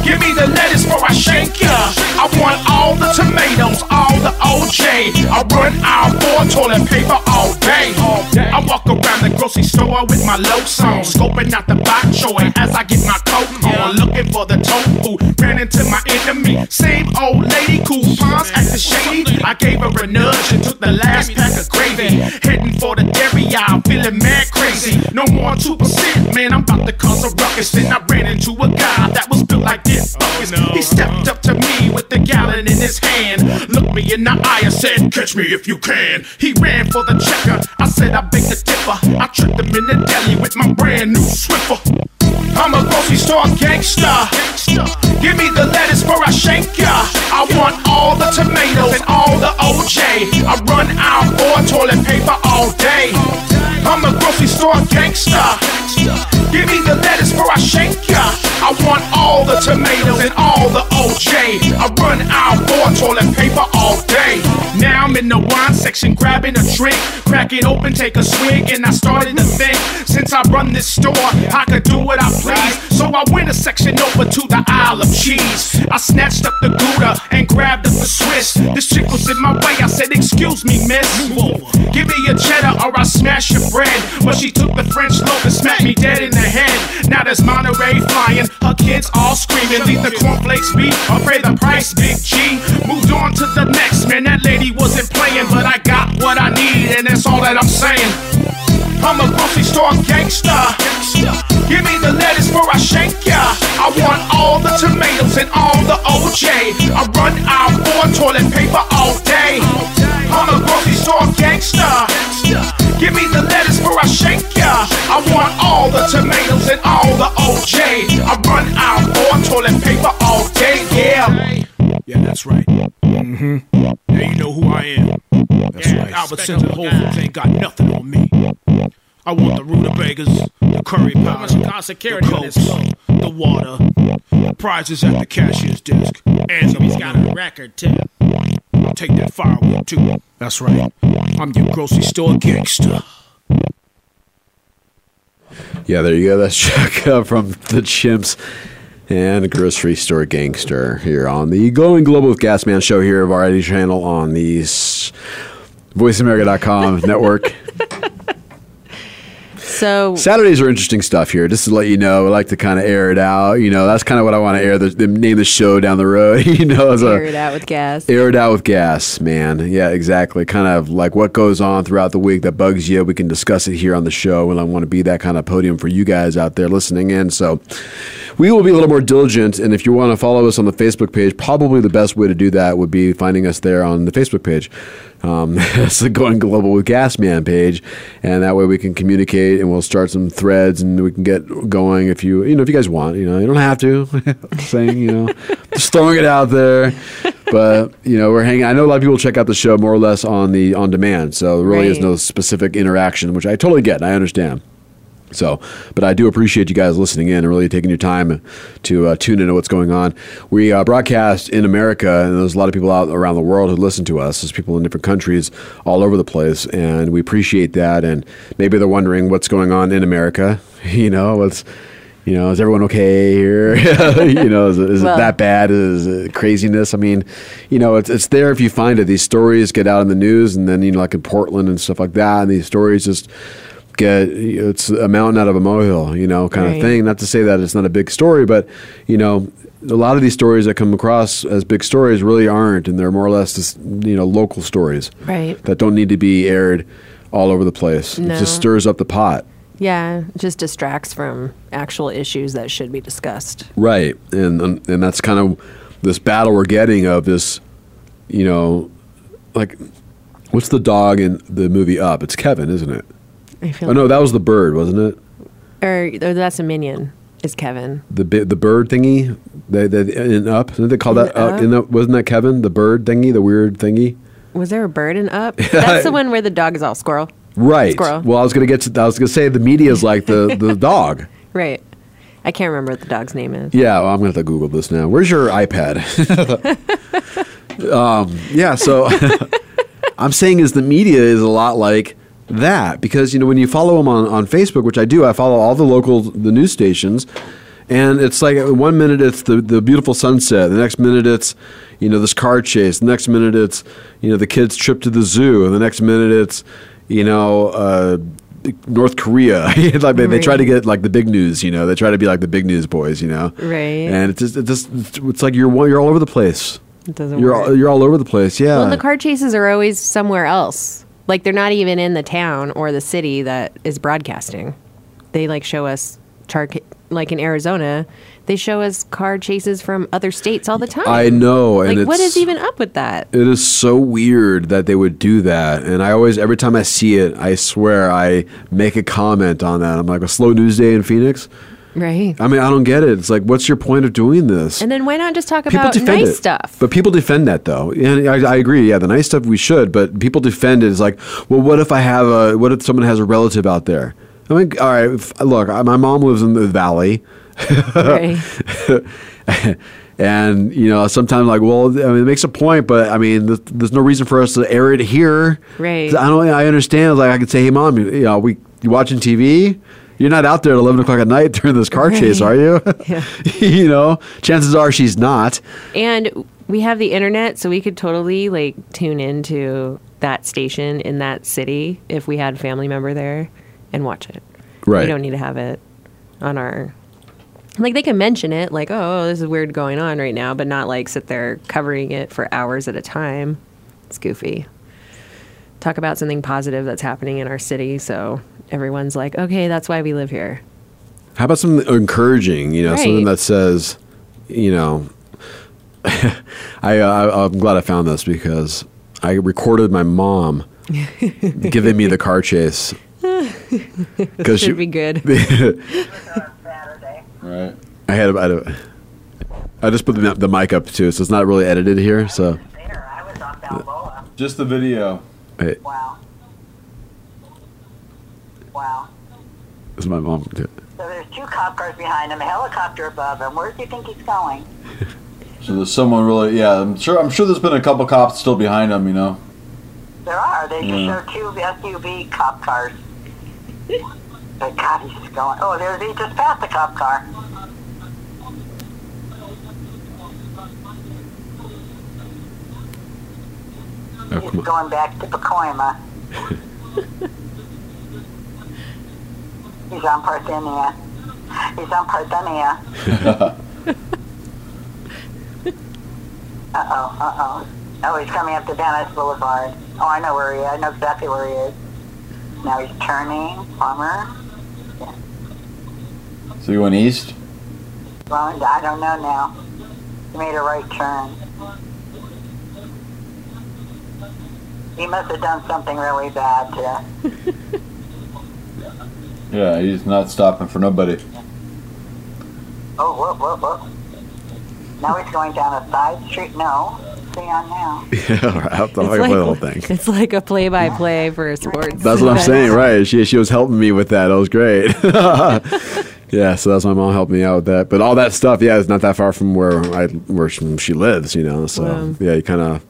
Give me the lettuce before I shank ya. I want all the tomatoes, all the OJ. I run out for toilet paper all day. I walk the grocery store with my low on, scoping out the box showing as I get my coat on, looking for the tofu. Ran into my enemy, same old lady, coupons acting shady. I gave her a nudge and took the last pack of gravy. Heading for the dairy aisle, feeling mad crazy. No more two percent, man. I'm about to cause a ruckus. Then I ran into a guy that was built like this. Buckus. He stepped up to me with the gallon in his hand, looked me in the eye and said, "Catch me if you can." He ran for the checker. I said, "I beg the dipper." I tripped him in the deli with my brand new Swiffer. I'm a grocery store gangster. Give me the lettuce for I shank ya. I want all the tomatoes and all the OJ. I run out for toilet paper all day. I'm a grocery store gangster. Give me the lettuce for I shank ya. I want all the tomatoes and all the OJ. I run out for toilet paper all day. Now I'm in the wine section grabbing a drink. Crack it open, take a swig, and I started to think. Since I run this store, I could do what I please. So I went a section over to the aisle of Cheese. I snatched up the Gouda and grabbed up the Swiss. This chick was in my way. I said, Excuse me, miss. Give me a cheddar or I smash your bread. But she took the French loaf and smacked me dead in the head. Now there's Monterey flying, her kids all screaming. Leave the cornflakes be, or pay the price, Big G. Moved on to the next, man. That lady wasn't playing, but I got what I need, and that's all that I'm saying. I'm a grocery store gangster. Give me the lettuce for I shank ya. I want all the tomatoes and all the OJ. I run out for toilet paper all day. I'm a grocery store gangster. Give me the lettuce for I shank ya. I want all the tomatoes and all the OJ. I run out for toilet paper all day. Yeah. Yeah, that's right. Mm-hmm. Now you know who I am. That's right. Albertsons and Whole Foods ain't got nothing on me. I want the rutabagas, the curry powder, the cokes, the water, prizes at the cashier's desk, and so he's got a record too. Take that firewood too. That's right. I'm your grocery store gangster. Yeah, there you go. That's Chuck uh, from the Chimps and Grocery Store Gangster here on the Going Global with Gas Man show here, of our variety channel on the VoiceAmerica.com network. So Saturdays are interesting stuff here. Just to let you know, I like to kind of air it out. You know, that's kind of what I want to air the, the name of the show down the road. you know, as a air it out with gas. Air it out with gas, man. Yeah, exactly. Kind of like what goes on throughout the week that bugs you. We can discuss it here on the show, and I want to be that kind of podium for you guys out there listening in. So we will be a little more diligent. And if you want to follow us on the Facebook page, probably the best way to do that would be finding us there on the Facebook page. Um, it's the Going Global with Gas Man page, and that way we can communicate and we'll start some threads and we can get going if you you know if you guys want. You know, you don't have to. saying you know, just throwing it out there. But you know, we're hanging. I know a lot of people check out the show more or less on the on demand, so there really is no specific interaction, which I totally get. and I understand. So, but I do appreciate you guys listening in and really taking your time to uh, tune into what's going on. We uh, broadcast in America, and there's a lot of people out around the world who listen to us. There's people in different countries all over the place, and we appreciate that. And maybe they're wondering what's going on in America. You know, what's you know, is everyone okay here? you know, is, it- is Well- it that bad? Is it craziness? I mean, you know, it's it's there if you find it. These stories get out in the news, and then you know, like in Portland and stuff like that, and these stories just get it's a mountain out of a molehill, you know, kind Right. of thing. Not to say that it's not a big story, but you know, a lot of these stories that come across as big stories really aren't, and they're more or less just you know local stories Right. that don't need to be aired all over the place. It just stirs up the pot. Yeah, just distracts from actual issues that should be discussed. Right, and and that's kind of this battle we're getting of this, you know, like what's the dog in the movie Up? It's Kevin, isn't it? I feel Oh no, that was the bird, wasn't it? or, or that's a minion. Is Kevin? The bi- the bird thingy. They, they in Up. Didn't they call In that Up? Up? In the, wasn't that Kevin? The bird thingy, the weird thingy. Was there a bird in Up? That's the one where the dog is all squirrel. Right. Squirrel. Well, I was gonna get to. I was gonna say the media is like the the dog. Right. I can't remember what the dog's name is. Yeah, well, I'm gonna have to Google this now. Where's your iPad? um, yeah, so I'm saying is the media is a lot like that because you know when you follow them on, on Facebook, which I do, I follow all the local the news stations, and it's like one minute it's the the beautiful sunset, the next minute it's you know this car chase, the next minute it's you know the kids trip to the zoo, and the next minute it's you know. Uh, North Korea, like they, they try to get like the big news, you know. They try to be like the big news boys, you know. Right. And it's just, it's just it's like you're one- you're all over the place. It doesn't You're work. all, you're all over the place. Yeah. Well, the car chases are always somewhere else. Like they're not even in the town or the city that is broadcasting. They like show us char like in Arizona, they show us car chases from other states all the time. I know, Like what it's- is even up with that? It is so weird that they would do that. And I always, every time I see it, I swear I make a comment on that. I'm like, a slow news day in Phoenix? Right. I mean, I don't get it. It's like, what's your point of doing this? And then why not just talk people about nice it. stuff? But people defend that, though. And I, I agree. Yeah, the nice stuff we should, but people defend it. It's like, well, what if I have a, what if someone has a relative out there? I mean, all right, if, look, I- my mom lives in the valley. Right. and you know sometimes like well i mean it makes a point but i mean th- there's no reason for us to air it here Right. i don't i understand like i could say hey mom you, you know we you watching tv you're not out there at 11 o'clock at night during this car chase are you Yeah. you know chances are she's not And we have the internet, so we could totally like tune into that station in that city if we had a family member there and watch it. Right. We don't need to have it on our. Like they can mention it, like, oh, this is weird going on right now, but not like sit there covering it for hours at a time. It's goofy. Talk about something positive that's happening in our city, so everyone's like, okay, that's why we live here. how about something encouraging you know something that says you know I, uh, i'm glad i found this because i recorded my mom giving me the car chase This should be good. Right. I had, I had a, I just put the, the mic up too, so it's not really edited here. So just the video. Hey, Wow. Wow. this is my mom too. So there's two cop cars behind him, a helicopter above him. Where do you think he's going? So there's someone really, yeah. I'm sure. I'm sure there's been a couple cops still behind him. You know. There are. They just Yeah. showed two SUV cop cars. But God, he's going. Oh, there he just passed the cop car. Oh, He's going back to Pacoima. He's on Parthenia. He's on Parthenia. Uh-oh, uh-oh. Oh, he's coming up to Venice Boulevard. Oh, I know where he is. I know exactly where he is. Now he's turning. Plummer. So you went east. Well, I don't know now. He made a right turn. He must have done something really bad to. Yeah, he's not stopping for nobody. Oh, whoop, whoop, whoop. Now he's going down a side street. No, see on now. Yeah, I'll, I'll It's play the whole thing. It's like a play-by-play for a sports. That's what I'm saying, right? She she was helping me with that. That was great. yeah, so that's my mom helped me out with that. But all that stuff, yeah, it's not that far from where I where she, she lives, you know. So Wow. yeah, you kind of,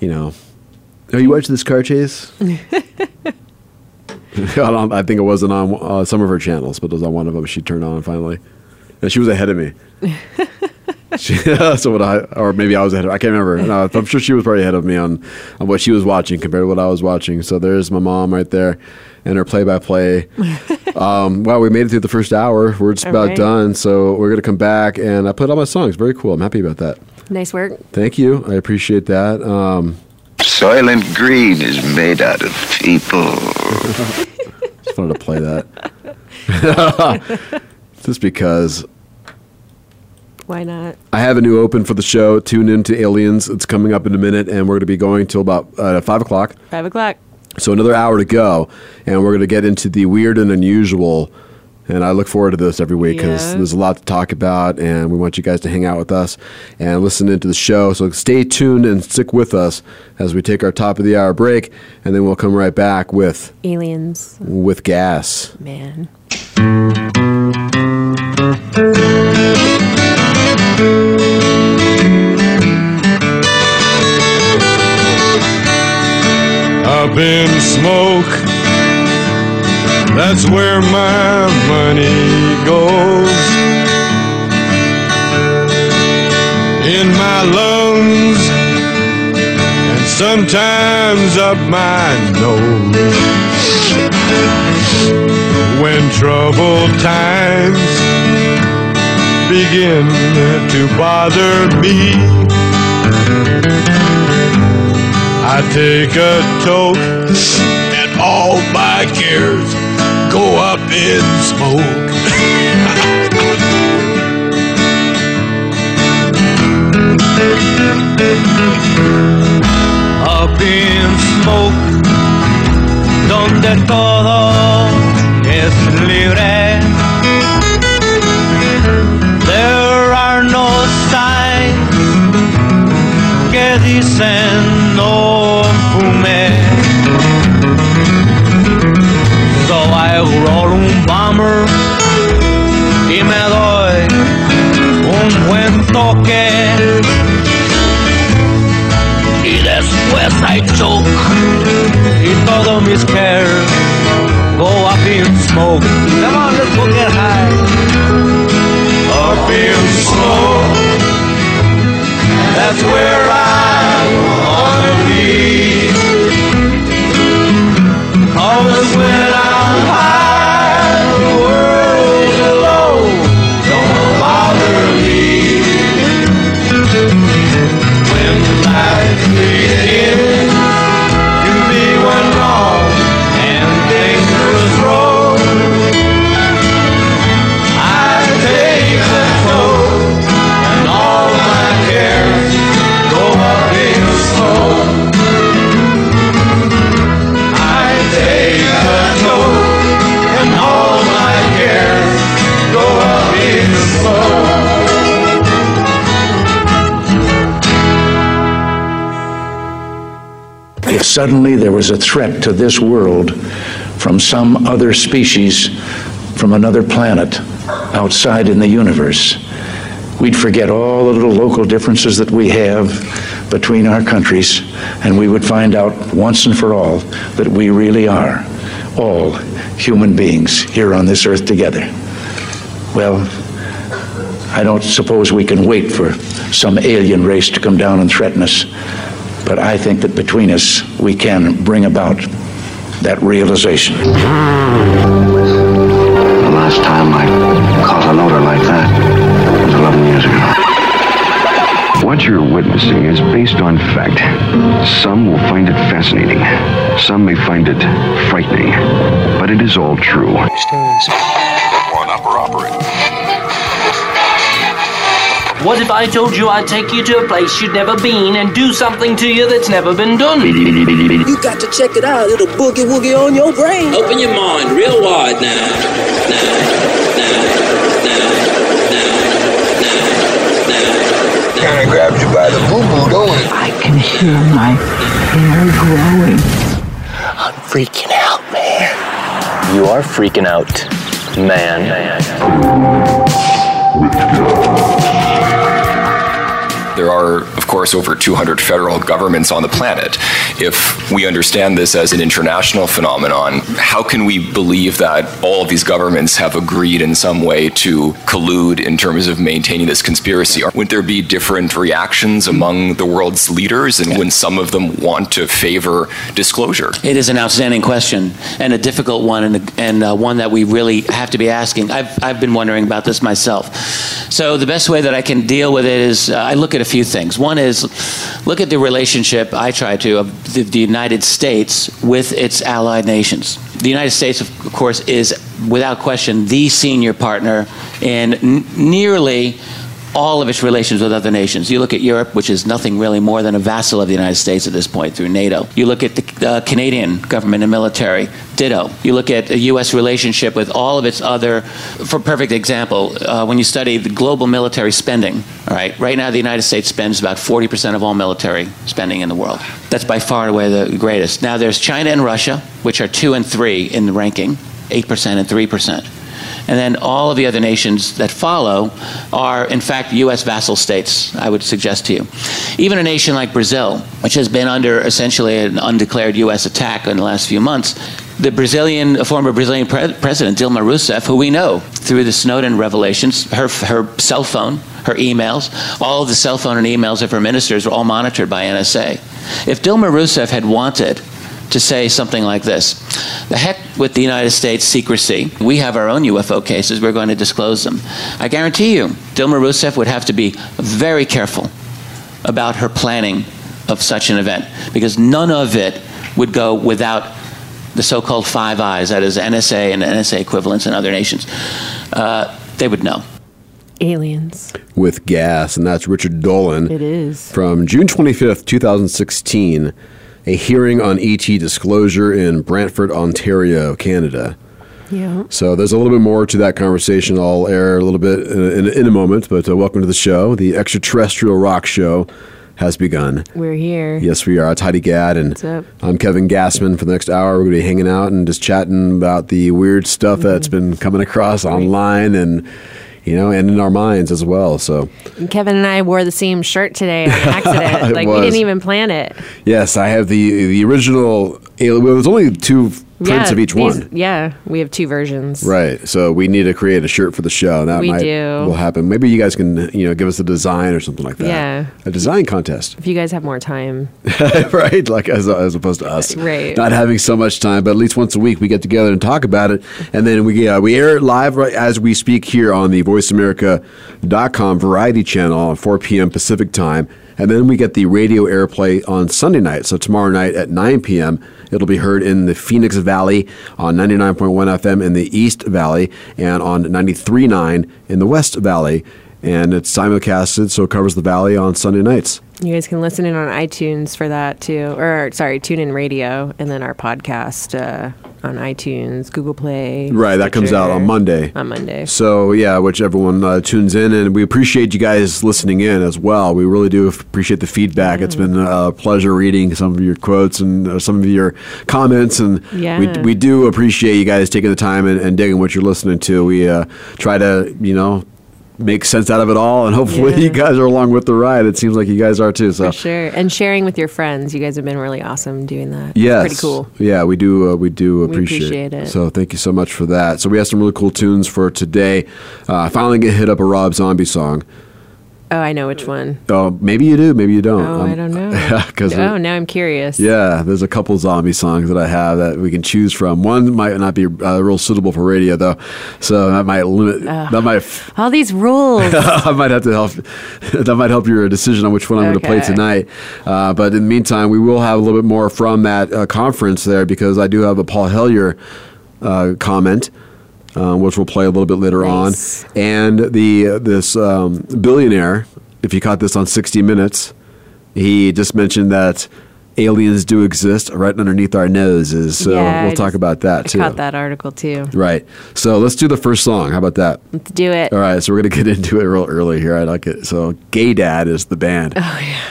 you know. Oh, you watched this car chase? I, I think it wasn't on uh, some of her channels, but it was on one of them. She turned on finally, and she was ahead of me. She, so what I, or maybe I was ahead. Of, I can't remember. No, I'm sure she was probably ahead of me on, on what she was watching compared to what I was watching. So there's my mom right there, and her play-by-play. um, wow, we made it through the first hour. We're just All about right. done. So we're gonna come back, and I put all my songs. Very cool. I'm happy about that. Nice work. Thank you. I appreciate that. Um, Soylent Green is made out of people. just wanted to play that. just because Why not? I have a new open for the show. Tune in to Aliens. It's coming up in a minute, and we're going to be going till about uh, five o'clock. Five o'clock. So another hour to go, and we're going to get into the weird and unusual. And I look forward to this every week because Yeah. there's a lot to talk about, and we want you guys to hang out with us and listen into the show. So stay tuned and stick with us as we take our top of the hour break, and then we'll come right back with Aliens. with gas. Man. Up in smoke, that's where my money goes. In my lungs, and sometimes up my nose. When troubled times begin to bother me. I take a toke and all my cares go up in smoke. Up in smoke, donde todo es libre. There are no signs que dicen no bomber y me doy un buen toque. Y después I choke y mis cares go up in smoke. Come on, let's go get high. Up in smoke, that's where I wanna be. Cause when I'm high, suddenly there was a threat to this world from some other species, from another planet outside in the universe, we'd forget all the little local differences that we have between our countries, and we would find out once and for all that we really are all human beings here on this earth together. Well, I don't suppose we can wait for some alien race to come down and threaten us, but I think that between us we can bring about that realization. The last time I caught an odor like that was 11 years ago. What you're witnessing is based on fact. Some will find it fascinating. Some may find it frightening. But it is all true. What if I told you I'd take you to a place you'd never been and do something to you that's never been done? You got to check it out. It'll boogie woogie on your brain. Open your mind real wide now. Now, now, now, now, now, now. Kind of grabs you by the boo boo, don't it? I can hear my hair growing. I'm freaking out, man. You are freaking out, man. Witchcraft. There are, of course, over 200 federal governments on the planet. If we understand this as an international phenomenon, how can we believe that all of these governments have agreed in some way to collude in terms of maintaining this conspiracy? Or Wouldn't there be different reactions among the world's leaders, and when some of them want to favor disclosure? It is an outstanding question and a difficult one, and, and uh, one that we really have to be asking. I've, I've been wondering about this myself. So, the best way that I can deal with it is uh, I look at a few things. One is look at the relationship, I try to, of the, the United States with its allied nations. The United States, of course, is without question the senior partner in nearly all of its relations with other nations. You look at Europe, which is nothing really more than a vassal of the United States at this point through NATO. You look at the uh, Canadian government and military, ditto. You look at the U.S. relationship with all of its other, for perfect example, uh, when you study the global military spending, all right, right now the United States spends about 40% of all military spending in the world. That's by far and away the greatest. Now there's China and Russia, which are two and three in the ranking, 8% and 3%. And then all of the other nations that follow are, in fact, U.S. vassal states, I would suggest to you. Even a nation like Brazil, which has been under essentially an undeclared U.S. attack in the last few months, the Brazilian, former Brazilian pre- president, Dilma Rousseff, who we know through the Snowden revelations, her, her cell phone, her emails, all of the cell phone and emails of her ministers were all monitored by NSA. If Dilma Rousseff had wanted to say something like this The heck with the United States secrecy. We have our own UFO cases. We're going to disclose them. I guarantee you, Dilma Rousseff would have to be very careful about her planning of such an event because none of it would go without the so called Five Eyes, that is NSA and NSA equivalents in other nations. Uh, they would know. Aliens. with gas, and that's Richard Dolan. It is. From June 25th, 2016, a hearing on ET disclosure in Brantford, Ontario, Canada. Yeah. So there's a little bit more to that conversation. I'll air a little bit in, in, in a moment, but uh, welcome to the show. The extraterrestrial rock show has begun. We're here. Yes, we are. It's Heidi Gad, and What's up? I'm Kevin Gassman. For the next hour, we're going to be hanging out and just chatting about the weird stuff that's been coming across online and, you know, and in our minds as well. So, And Kevin and I wore the same shirt today on accident. Like we didn't even plan it. yes, I have the the original. It was only two prints yeah, of each these- one. Yeah, we have two versions. Right. So we need to create a shirt for the show. That We might do. will happen. Maybe you guys can, you know, give us a design or something like that. Yeah. A design contest. If you guys have more time. right? Like as, as opposed to us, Right. Not having so much time, but at least once a week we get together and talk about it, and then we uh, we air it live right as we speak here on the VoiceAmerica.com Variety Channel at 4 p.m. Pacific time, and then we get the radio airplay on Sunday night. So tomorrow night at 9 p.m. It'll be heard in the Phoenix Valley on 99.1 FM in the East Valley and on 93.9 in the West Valley. And it's simulcasted, so it covers the valley on Sunday nights. You guys can listen in on iTunes for that too. Or, sorry, tune in radio and then our podcast uh, on iTunes, Google Play. Right, that comes out on Monday. On Monday. So yeah, which everyone uh, tunes in, and we appreciate you guys listening in as well. We really do appreciate the feedback. It's been a pleasure reading some of your quotes and uh, some of your comments, and Yeah. we we do appreciate you guys taking the time and, and digging what you're listening to. We uh, try to you know make sense out of it all, and hopefully Yeah. you guys are along with the ride. It seems like you guys are too. So For sure. And sharing with your friends. You guys have been really awesome doing that. It's Pretty cool. Yeah, we do. Uh, we do appreciate, appreciate it. So thank you so much for that. So we have some really cool tunes for today. Uh, I finally get hit up a Rob Zombie song. Oh, I know which one. Oh, maybe you do, maybe you don't. Oh, I don't know. 'cause oh, now I'm curious. yeah, there's a couple zombie songs that I have that we can choose from. One might not be uh, real suitable for radio though, so that might limit. Ugh. That might. All these rules. I might have to help. That might help your decision on which one I'm going to play tonight. Uh, but in the meantime, we will have a little bit more from that uh, conference there because I do have a Paul Hellyer uh, comment um, which we'll play a little bit later Nice. on, and the this um, billionaire. If you caught this on 60 Minutes, he just mentioned that aliens do exist right underneath our noses. So Yeah, we'll talk about that I too. caught that article too. Right. So let's do the first song. How about that? Let's do it. All right. So we're gonna get into it real early here. I like it. So Gay Dad is the band. Oh yeah.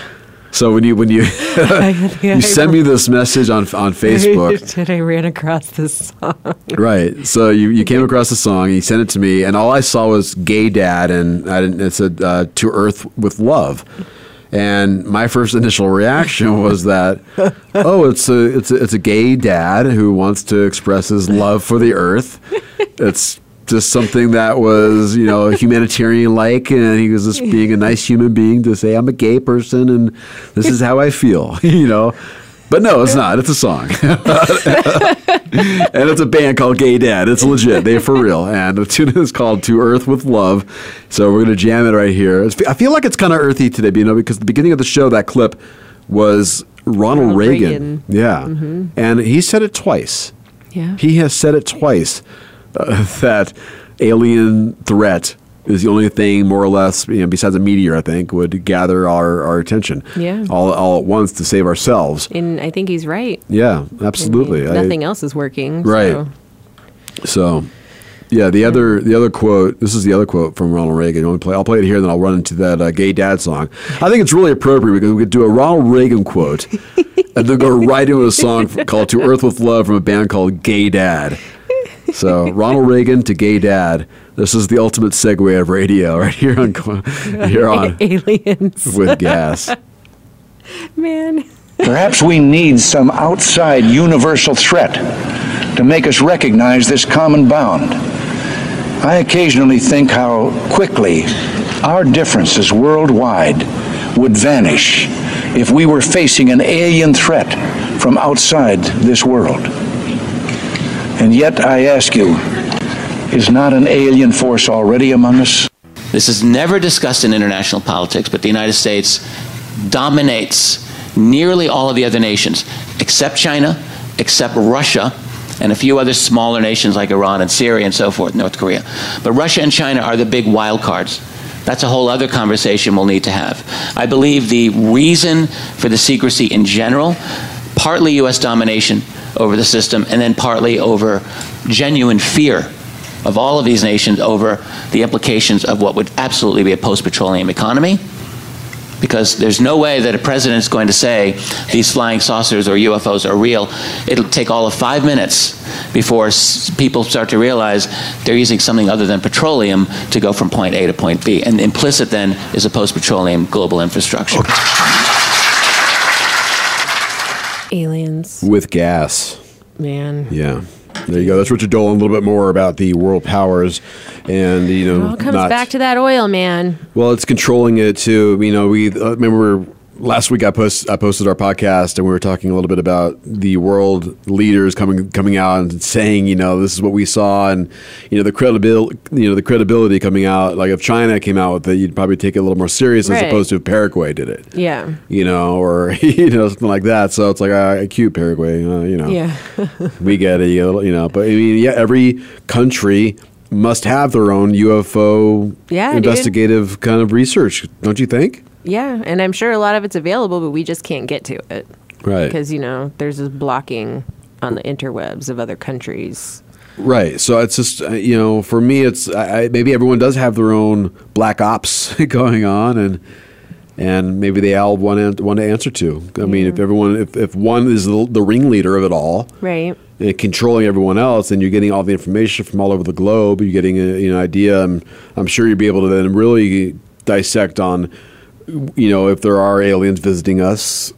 So when you when you you send me this message on on Facebook, I ran across this song? right? So you, you came across the song, and you sent it to me, and all I saw was "Gay Dad," and I didn't. It said uh, "To Earth with Love," and my first initial reaction was that, oh, it's a it's a, it's a gay dad who wants to express his love for the Earth. It's just something that was you know humanitarian like, and he was just being a nice human being to say I'm a gay person and this is how I feel, you know. But no, it's not. It's a song. and it's a band called Gay Dad. It's legit. They're for real. And the tune is called To Earth with Love. So we're going to jam it right here. It's- I feel like it's kind of earthy today, you know, because the beginning of the show, that clip was Ronald, Ronald Reagan. Reagan. Yeah. Mhm. And he said it twice. Yeah. He has said it twice uh, that alien threat is the only thing, more or less, you know, besides a meteor, I think, would gather our, our attention Yeah. all, all at once to save ourselves. And I think he's right. Yeah, absolutely. I- Nothing else is working. Right. so- So, yeah, the other the other quote. This is the other quote from Ronald Reagan. To play? I'll play it here, then I'll run into that uh, gay dad song. I think it's really appropriate because we could do a Ronald Reagan quote and then go right into a song called "To Earth with Love" from a band called Gay Dad. So Ronald Reagan to Gay Dad. This is the ultimate segue of radio right here on here on aliens with gas. Man. Perhaps we need some outside universal threat to make us recognize this common bound. I occasionally think how quickly our differences worldwide would vanish if we were facing an alien threat from outside this world. And yet, I ask you, is not an alien force already among us? This is never discussed in international politics, but the United States dominates nearly all of the other nations, except China, except Russia, and a few other smaller nations like Iran and Syria and so forth, North Korea. But Russia and China are the big wild cards. That's a whole other conversation we'll need to have. I believe the reason for the secrecy in general, partly U.S. domination over the system, and then partly over genuine fear of all of these nations over the implications of what would absolutely be a post petroleum economy. Because there's no way that a president is going to say these flying saucers or UFOs are real. It'll take all of five minutes before people start to realize they're using something other than petroleum to go from point A to point B. And implicit then is a post petroleum global infrastructure. Aliens. With gas. Man. Yeah. There you go. That's Richard Dolan. A little bit more about the world powers, and you It know, all comes not back to that oil, man. well, it's controlling it too. You know, we uh, remember last week I post I posted our podcast, and we were talking a little bit about the world leaders coming coming out and saying, you know, this is what we saw, and you know, the credibility, you know, the credibility coming out. Like if China came out with it, you'd probably take it a little more serious Right. as opposed to if Paraguay did it. Yeah. You know, or you know, something like that. So it's like, uh, cute Paraguay. Uh, you know, Yeah. we get it, you you know. But I mean, yeah, every country must have their own UFO Yeah, dude. investigative kind of research, don't you think? Yeah. And I'm sure a lot of it's available, but we just can't get to it. Right. Because, you know, there's this blocking on the interwebs of other countries. Right. So it's just uh, you know, for me, it's I, I- maybe everyone does have their own black ops going on, and and maybe they all want an- one to answer to. I mean, if everyone, if, if one is the, the ringleader of it all, Right. and controlling everyone else, and you're getting all the information from all over the globe. You're getting an you know idea. I'm, I'm sure you'll be able to then really dissect on, you know, if there are aliens visiting us,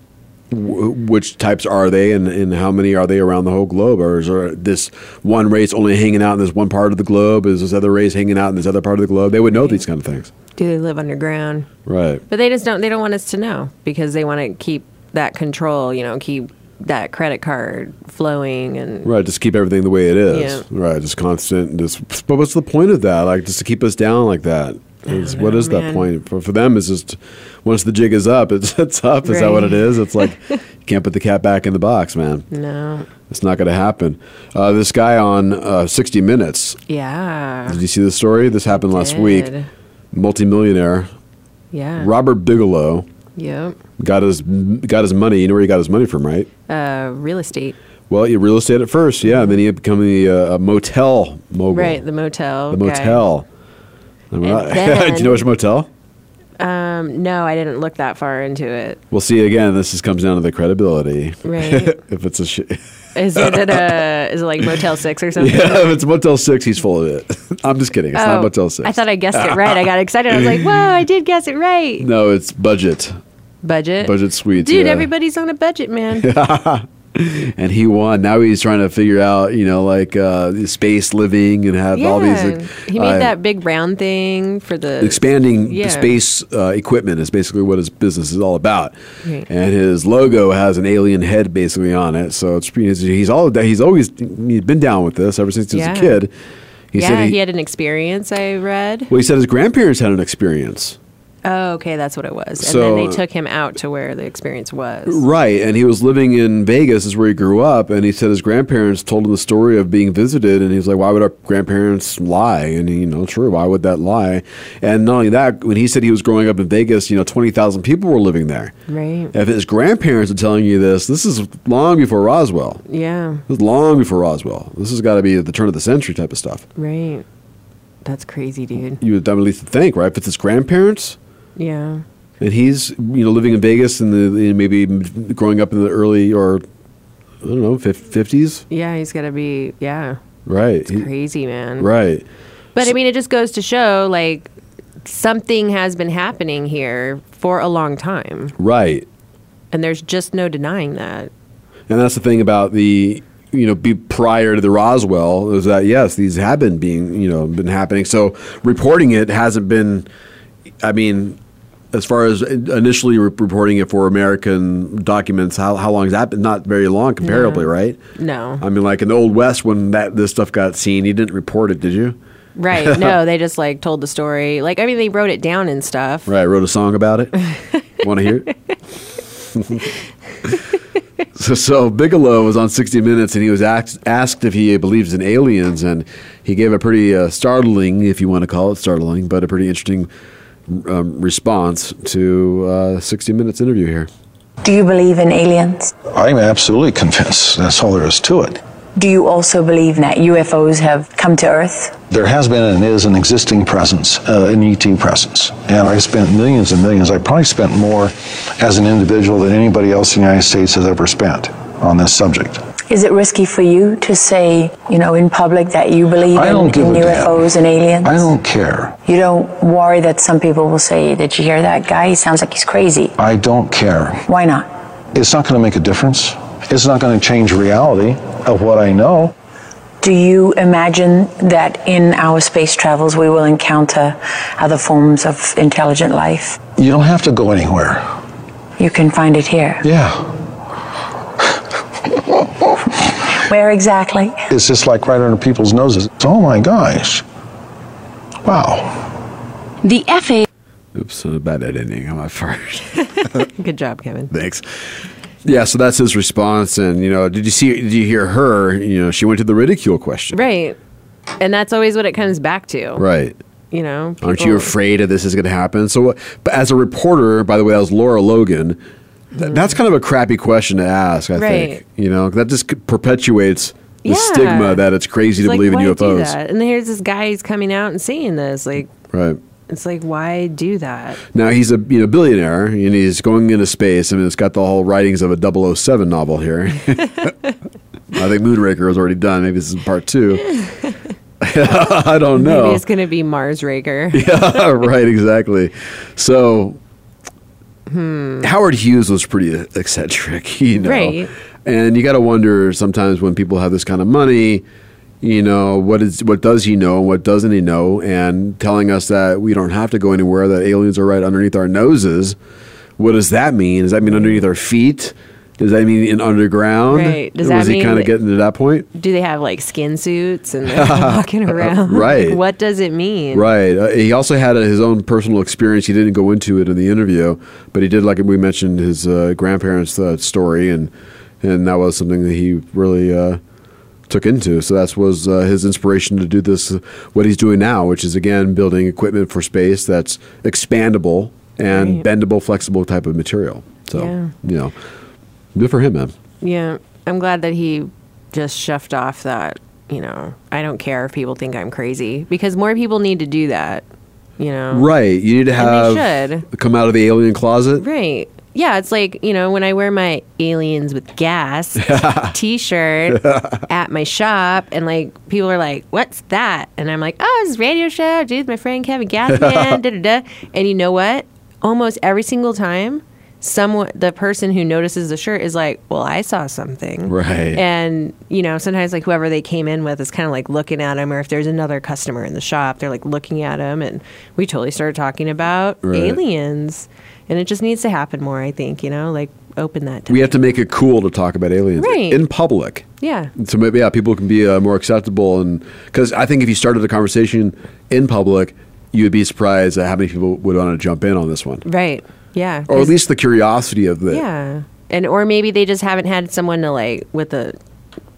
w- which types are they, and, and how many are they around the whole globe, or is there this one race only hanging out in this one part of the globe? Is this other race hanging out in this other part of the globe? They would know these kind of things, Do they live underground? right? But they just don't. They don't want us to know because they want to keep that control. You know, keep that credit card flowing and Right, just keep everything the way it is. Yeah. Right, just constant. Just, but what's the point of that? Like, just to keep us down like that? Is, what is that man. point for, for them? Is just once the jig is up, it's it's up. Is that what it is? It's like you can't put the cat back in the box, man. No. It's not going to happen. Uh, this guy on uh, 60 Minutes. Yeah. Did you see the story? This happened last week. Multimillionaire Yeah. Robert Bigelow Yep. got his got his money. You know where he got his money from, right? Uh, real estate. Well, real estate at first, yeah, and then he had become the uh, a motel mogul. Right. The motel. The guy. Motel. I'm And not- then- Do you know which motel? Um, no, I didn't look that far into it. We'll see again. This just comes down to the credibility. Right. if it's a sh- Is it at a, is it like Motel Six or something? yeah, if it's Motel Six, he's full of it. I'm just kidding. It's not Oh, Motel Six. I thought I guessed it right. I got excited. I was like, "Wow, I did guess it right." No, it's budget. Budget. Budget suites. Dude, yeah. everybody's on a budget, man. and he won. Now he's trying to figure out, you know, like uh, space living and have all these. Like, he made uh, that big round thing for the expanding Yeah. space uh, equipment is basically what his business is all about. Right. And his logo has an alien head basically on it. So it's he's, he's all he's always he's been down with this ever since he was Yeah. a kid. He yeah, he, he, had an experience. I read. well, he said his grandparents had an experience. Oh, okay, that's what it was. And So- then they took him out to where the experience was. Right, and he was living in Vegas, is where he grew up, and he said his grandparents told him the story of being visited, and he was like, "Why would our grandparents lie?" And you know, true, why would that lie? And not only that, when he said he was growing up in Vegas, you know, twenty thousand people were living there. Right. If his grandparents are telling you this, this is long before Roswell. Yeah. This is long before Roswell. This has got to be the turn of the century type of stuff. Right. That's crazy, dude. You would at least think, right? If it's his grandparents, Yeah. and he's you know living in Vegas and the in maybe growing up in the early or I don't know fifties, Yeah, he's got to be. Yeah. right? It's He- crazy, man. right. But I mean, it just goes to show like something has been happening here for a long time, Right. and there's just no denying that. And that's the thing about the you know be prior to the Roswell is that yes these have been being you know been happening. So reporting it hasn't been. I mean. As far as initially re- reporting it for American documents, how, how long has that been? Not very long, comparably, right? No. I mean, like in the Old West, when that this stuff got seen, you didn't report it, did you? Right. No, they just like told the story. Like, I mean, they wrote it down and stuff. Right, wrote a song about it. Want to hear it? so, so Bigelow was on 60 Minutes, and he was asked, asked if he believes in aliens, and he gave a pretty uh, startling, if you want to call it startling, but a pretty interesting um, response to uh, 60 Minutes interview here. Do you believe in aliens? I'm absolutely convinced. That's all there is to it. Do you also believe that UFOs have come to Earth? There has been and is an existing presence, uh, an ET presence. And I spent millions and millions. I probably spent more as an individual than anybody else in the United States has ever spent on this subject. Is it risky for you to say, you know, in public that you believe in, in a damn. UFOs and aliens? I don't care. You don't worry that some people will say, Did you hear that guy? He sounds like he's crazy. I don't care. Why not? It's not going to make a difference. It's not going to change reality of what I know. Do you imagine that in our space travels we will encounter other forms of intelligent life? You don't have to go anywhere. You can find it here. Yeah. Where exactly? It's just like right under people's noses. Oh my gosh. Wow. The FAA. Oops, uh, bad editing on my part. Good job, Kevin. Thanks. Yeah, so that's his response. And, you know, did you see, did you hear her? You know, she went to the ridicule question. Right. And that's always what it comes back to. Right. You know? Aren't you afraid that this is going to happen? So, but as a reporter, by the way, that was Lara Logan. Th- That's kind of a crappy question to ask. I. Right. think you know that just perpetuates the Yeah. stigma that it's crazy It's to like, believe in UFOs. that? And here's this guy who's coming out and saying this. Like, Right. it's like, why do that? Now he's a you know billionaire and he's going into space. I mean, it's got the whole writings of a 007 novel here. I think Moonraker was already done. Maybe this is part two. I don't know. Maybe it's going to be Mars Raker. yeah, right, exactly. So Hmm. Howard Hughes was pretty eccentric, you know. Right. And you got to wonder sometimes when people have this kind of money, you know, what is what does he know and what doesn't he know? And telling us that we don't have to go anywhere, that aliens are right underneath our noses. What does that mean? Does that mean underneath our feet? Does that mean in underground? Right. Does Was that he mean kind of getting to that point? Do they have like skin suits and they're walking around? Right. what does it mean? Right. Uh, he also had uh his own personal experience. He didn't go into it in the interview, but he did, like we mentioned, his uh, grandparents' uh, story, and and that was something that he really uh, took into. So that was uh, his inspiration to do this, uh, what he's doing now, which is again building equipment for space that's expandable and Right. bendable, flexible type of material. So Yeah. you know, good for him, man. Yeah. I'm glad that he just shoved off that, you know, I don't care if people think I'm crazy because more people need to do that, you know? Right. You need to And they have should. come out of the alien closet. Right. Yeah, it's like, you know, when I wear my aliens with Gass t-shirt at my shop and like people are like, "What's that?" And I'm like, "Oh, it's a radio show. Dude, my friend Kevin Gassman. da, da, da. And you know what? Almost every single time someone the person who notices the shirt is like, "Well, I saw something." Right. And, you know, sometimes like whoever they came in with is kind of like looking at them or if there's another customer in the shop, they're like looking at them and we totally started talking about Right. aliens. And it just needs to happen more, I think, you know, like open that. We have to make it cool to talk about aliens Right. in public. Yeah. So maybe yeah, people can be uh, more acceptable, and because I think if you started a conversation in public, you would be surprised at how many people would want to jump in on this one, Right. Yeah. or at least the curiosity of it. Yeah. And or maybe they just haven't had someone to like with a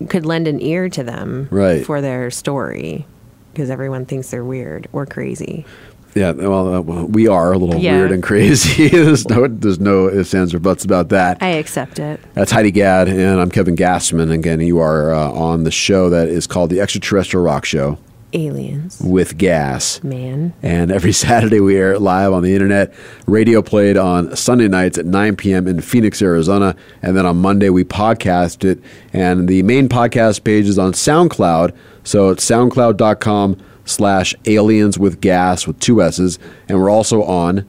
could lend an ear to them Right. for their story because everyone thinks they're weird or crazy. Yeah, well, uh, well, we are a little Yeah. weird and crazy. there's no, there's no ifs, ands, or buts about that. I accept it. That's Heidi Gad, and I'm Kevin Gassman. Again, you are uh, on the show that is called the Extraterrestrial Rock Show Aliens. with Gas. Man. And every Saturday we air live on the internet. Radio played on Sunday nights at 9 p.m. in Phoenix, Arizona. And then on Monday we podcast it. And the main podcast page is on SoundCloud. So it's soundcloud.com slash aliens with Gass with two S's. And we're also on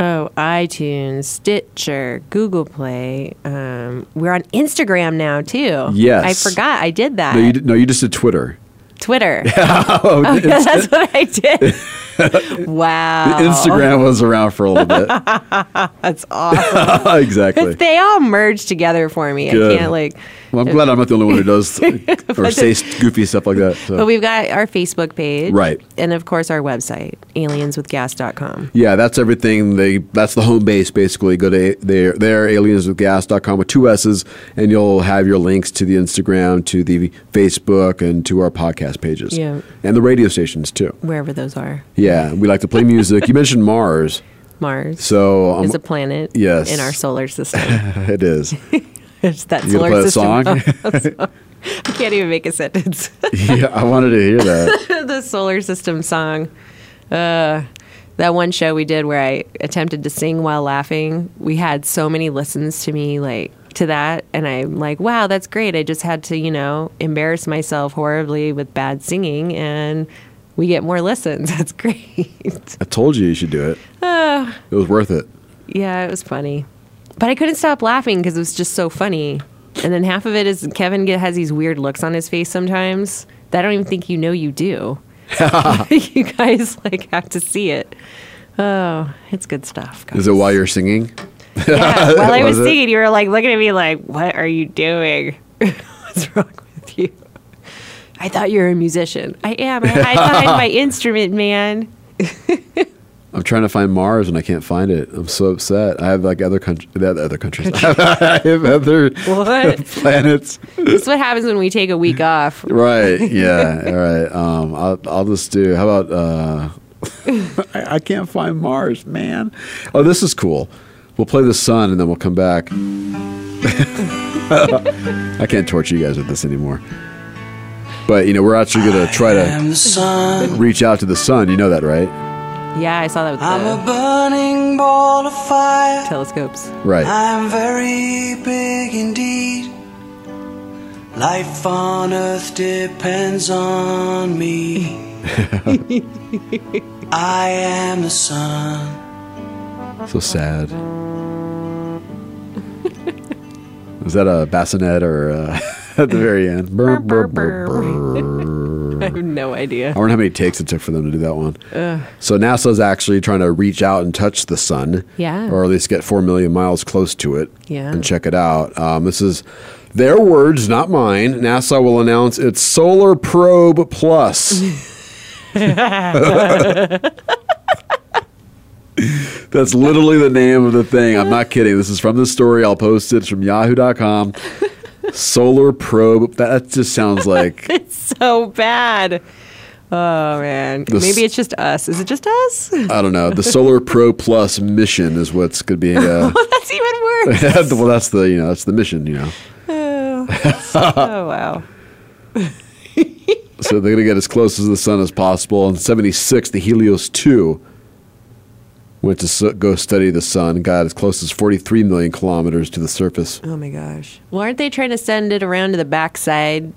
Oh, iTunes, Stitcher, Google Play. Um, we're on Instagram now too. Yes. I forgot I did that. no, you, did- no, you just did Twitter. Twitter. oh, Oh, yeah, that's what I did. wow. Instagram was around for a little bit. That's awesome. exactly. they all merge together for me. Good. I can't like. Well, I'm glad I'm not the only one who does or But say goofy stuff like that. so. But we've got our Facebook page, Right. and of course our website, alienswithgas.com. Yeah, that's everything. They that's the home base basically. Go to there, there alienswithgas.com with two S's and you'll have your links to the Instagram, to the Facebook and to our podcast pages. Yeah. And the radio stations too. Wherever those are. Yeah, we like to play music. you mentioned Mars. Mars So um, is a planet yes. in our solar system. it is. it's that You solar play a system. song? I can't even make a sentence. yeah, I wanted to hear that. the solar system song. Uh, that one show we did where I attempted to sing while laughing. We had so many listens to me like to that and I'm like, wow, that's great. I just had to, you know, embarrass myself horribly with bad singing and we get more listens. That's great. I told you you should do it. Ah, It was worth it. yeah, it was funny. But I couldn't stop laughing because it was just so funny. And then half of it is Kevin get, has these weird looks on his face sometimes that I don't even think you know you do. you guys like have to see it. Oh, it's good stuff. Is it while you're singing? Yeah, while I was, singing, you were like looking at me like, "What are you doing? What's wrong with you?" I thought you were a musician. I am. I hide behind my instrument, man. I'm trying to find Mars and I can't find it. I'm so upset. I have like other countries, other countries. I have other What? planets. this is what happens when we take a week off. Right. Yeah. All right. Um, I'll, I'll just do. How about? Uh, I, I can't find Mars, man. Oh, this is cool. We'll play the sun and then we'll come back. I can't torture you guys with this anymore. But you know, we're actually gonna try to reach out to the sun. You know that, right? Yeah, I saw that with the I'm the a burning ball of fire. telescopes. Right. I'm very big indeed. Life on earth depends on me. I am the sun. So sad. Was that a bassinet or uh, at the very end? Brr, brr, brr. I have no idea. I wonder how many takes it took for them to do that one. Ugh. So NASA's actually trying to reach out and touch the sun, Yeah. or at least get four million miles close to it, Yeah. and check it out. Um, this is their words, not mine. NASA will announce its Solar Probe Plus. That's literally the name of the thing. I'm not kidding. This is from the story. I'll post it. It's from Yahoo.com. Solar Probe. That just sounds like it's so bad. Oh man, The maybe it's just us. Is it just us? I don't know. The Solar Pro Plus mission is what's going to be. Uh, well, that's even worse. well, that's the you know that's the mission. You know, oh, oh, wow. so they're going to get as close to the sun as possible. In '76, the Helios 2 went to go study the sun. Got as close as 43 million kilometers to the surface. Oh my gosh. Well, aren't they trying to send it around to the backside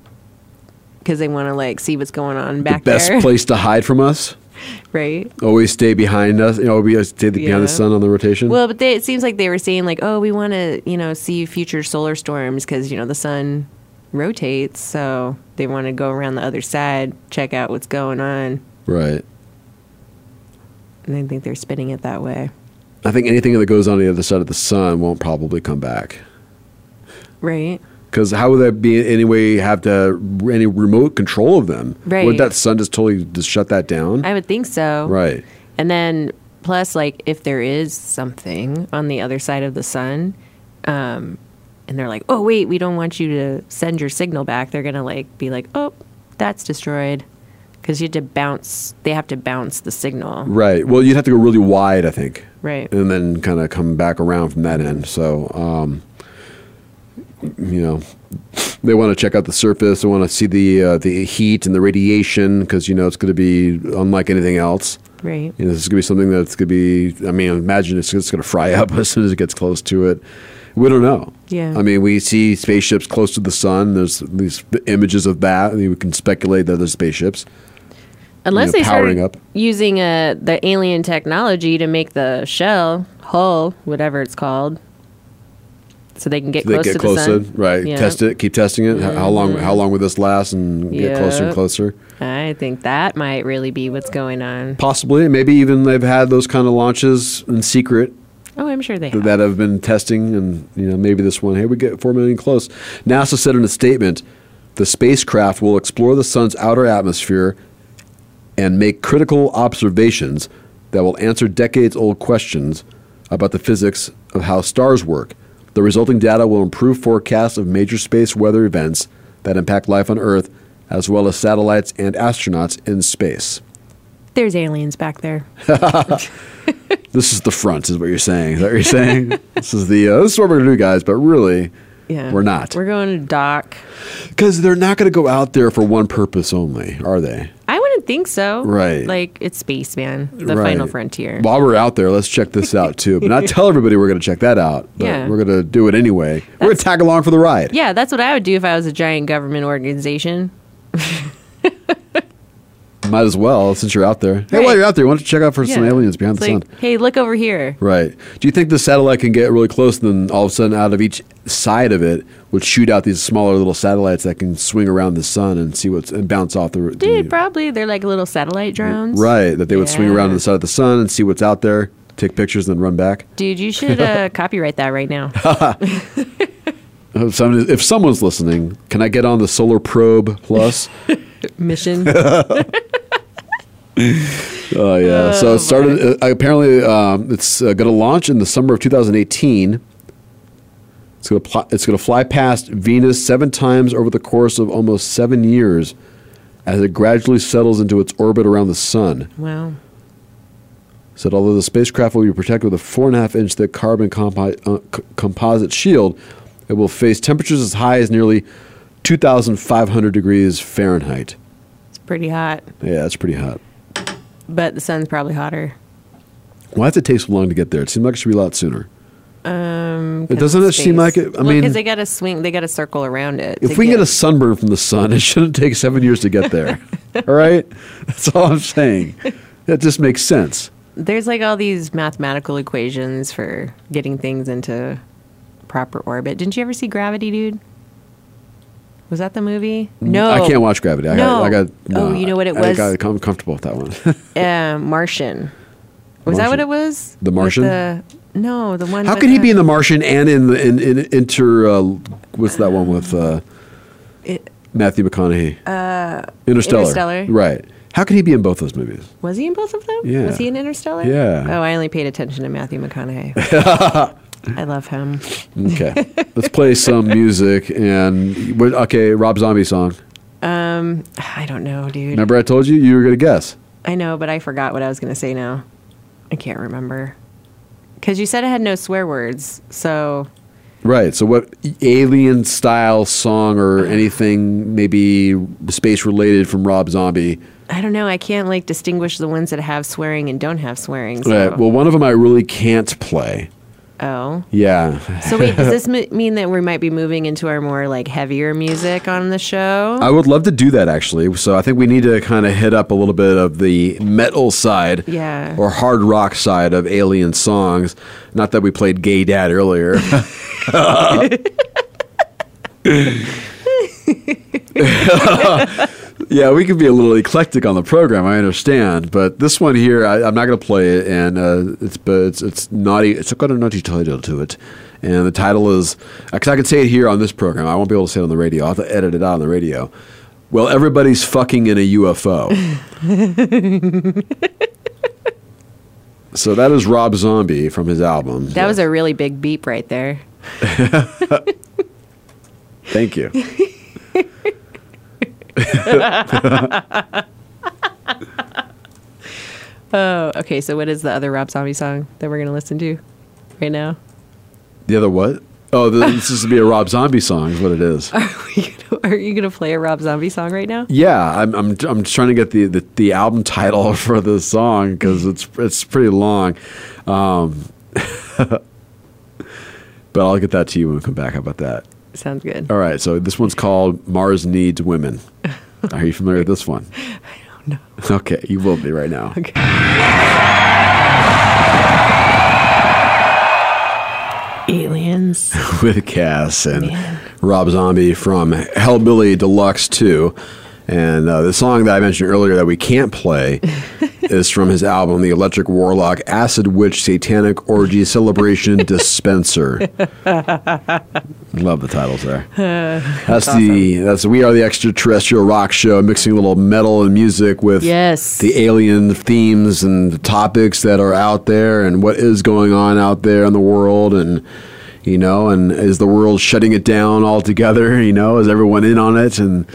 because they want to like see what's going on back the best there? place to hide from us. right? Always stay behind us. You know, always stay behind Yeah. the sun on the rotation. Well, but they, it seems like they were saying like, oh, we want to, you know, see future solar storms because you know the sun rotates, so they want to go around the other side, check out what's going on, right. I think they're spinning it that way. I think anything that goes on the other side of the sun won't probably come back. Right. Because how would that be in any way have to any remote control of them? Right. Would that sun just totally just shut that down? I would think so. right. And then plus, like, if there is something on the other side of the sun, um, and they're like, "Oh, wait, we don't want you to send your signal back," they're gonna like be like, "Oh, that's destroyed," because you have to bounce. They have to bounce the signal. Right. Well, you'd have to go really wide, I think. Right. And then kind of come back around from that end. So, um, you know, they want to check out the surface. They want to see the uh, the heat and the radiation because you know it's going to be unlike anything else. Right. You know, this is going to be something that's going to be. I mean, imagine it's just going to fry up as soon as it gets close to it. We don't know. Yeah. I mean, we see spaceships close to the sun. There's these images of that. And we can speculate that there's spaceships. Unless you know, they start up. using uh, the alien technology to make the shell hull, whatever it's called, so they can get they close get to closer, the sun. right? Test it, keep testing it. How- How long? How long will this last? And get closer and closer. I think that might really be what's going on. Possibly, maybe even they've had those kind of launches in secret Oh, I'm sure they have. that have been testing, and you know maybe this one. Hey, we get four million close. NASA said in a statement, the spacecraft will explore the sun's outer atmosphere and make critical observations that will answer decades-old questions about the physics of how stars work. The resulting data will improve forecasts of major space weather events that impact life on Earth, as well as satellites and astronauts in space. There's aliens back there. This is the front, is what you're saying. Is that what you're saying? this is the uh, this is what we're gonna do, guys. But really, Yeah. we're not We're going to dock. because they're not going to go out there for one purpose only, are they? I wouldn't think so. Right. Like it's space, man. The Right. final frontier. While we're out there, let's check this out too. But not tell everybody we're going to check that out. But Yeah. we're going to do it anyway. we're going to tag along for the ride. Yeah, that's what I would do if I was a giant government organization. Might as well since you're out there. Hey, Right. while you're out there, why don't you check out for some Yeah. aliens behind It's the like, sun? hey, look over here. Right. Do you think the satellite can get really close and then all of a sudden out of each side of it would shoot out these smaller little satellites that can swing around the sun and see what's and bounce off the, the Dude, probably they're like little satellite drones. Right, that they would swing around to the side of the sun and see what's out there, take pictures, and then run back. Dude, you should uh, copyright that right now. If, someone, if someone's listening, can I get on the Solar Probe Plus? Mission. Oh yeah. so Oh, it started. Uh, apparently, um, it's uh, going to launch in the summer of 2018. It's going to pl- it's going to fly past Venus seven times over the course of almost seven years, as it gradually settles into its orbit around the sun. wow. said although the spacecraft will be protected with a four and a half inch thick carbon compi- uh, c- composite shield, it will face temperatures as high as nearly 2,500 degrees Fahrenheit. It's pretty hot. Yeah, it's pretty hot. But the sun's probably hotter. Why does it take so long to get there? It seemed like it should be a lot sooner. Um, It doesn't it seem like it- I mean- because they got to swing, they got to circle around it. If we can get a sunburn from the sun, it shouldn't take seven years to get there. all right? That's all I'm saying. That just makes sense. there's like all these mathematical equations for getting things into proper orbit. Didn't you ever see Gravity, dude? Was that the movie? No, I can't watch Gravity. I no. got. I got oh, you know what it I was? got I'm comfortable with that one. uh, Martian. Was that what it was? The Martian? the- no, the one. How can he be in The Martian and in the in, in Inter? Uh, what's that one with uh, It- Matthew McConaughey? Uh, Interstellar. Interstellar. Right. How can he be in both those movies? Was he in both of them? Yeah. Was he in Interstellar? Yeah. Oh, I only paid attention to Matthew McConaughey. I love him. Okay. Let's play some music and okay, Rob Zombie song. Um, I don't know, dude. Remember I told you you were gonna guess. I know, but I forgot what I was going to say now. I can't remember. Because you said it had no swear words, so Right. So what alien style song or anything maybe space related from Rob Zombie? I don't know. I can't like distinguish the ones that have swearing and don't have swearing. So. Right. Well, one of them I really can't play. Oh. Yeah. So wait, does this m- mean that we might be moving into our more like heavier music on the show? I would love to do that actually. So I think we need to kind of hit up a little bit of the metal side Yeah. or hard rock side of alien songs. Not that we played Gay Dad earlier. yeah, we could be a little eclectic on the program. I understand, but this one here, I, I'm not going to play it, and uh, it's but it's it's naughty. It's got a naughty title to it, and the title is because I can say it here on this program. I won't be able to say it on the radio. I'll have to edit it out on the radio. Well, everybody's fucking in a UFO. so that is Rob Zombie from his album. that was a really big beep right there. Thank you. oh, okay. So what is the other Rob Zombie song that we're gonna listen to right now? The other what? Oh, this is going to be a Rob Zombie song, is what it is. Are you gonna play a Rob Zombie song right now? Yeah, I'm I'm I'm trying to get the the, the album title for the song because it's it's pretty long, um, but I'll get that to you when we come back. How about that? Sounds good. All right, so this one's called Mars Needs Women. Are you familiar with this one? I don't know. Okay, you will be right now. Okay. Aliens. with Gass and Rob Zombie from Hellbilly Deluxe 2. And uh, the song that I mentioned earlier that we can't play is from his album, The Electric Warlock Acid Witch Satanic Orgy Celebration Dispenser. Love the titles there. That's the that's we are the extraterrestrial rock show, mixing a little metal and music with Yes. the alien themes and the topics that are out there and what is going on out there in the world and you know and is the world shutting it down altogether you know is everyone in on it and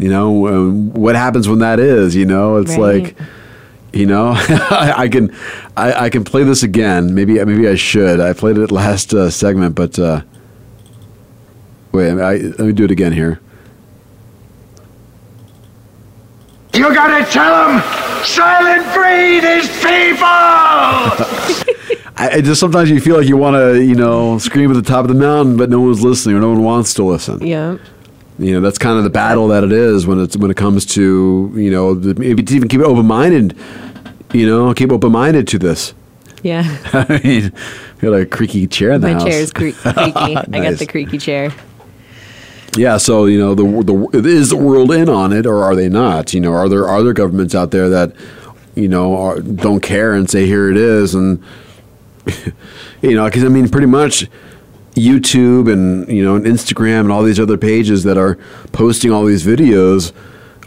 you know um, what happens when that is you know it's Right. like you know I, I can I, I can play this again maybe maybe I should I played it last uh, segment but uh, wait I, let me do it again here You gotta tell them Soylent Green is people! I, I just sometimes you feel like you want to, you know, scream at the top of the mountain, but no one's listening or no one wants to listen. Yeah. You know, that's kind of the battle that it is when it's when it comes to you know the, maybe to even keep it open minded. You know, keep open minded to this. Yeah. I mean, we got a creaky chair in the My house. chair is cre- creaky. I got the creaky chair. Yeah, so you know, the the is the world in on it, or are they not? You know, are there are there governments out there that you know are, don't care and say here it is, and you know, because I mean, pretty much YouTube and you know and Instagram and all these other pages that are posting all these videos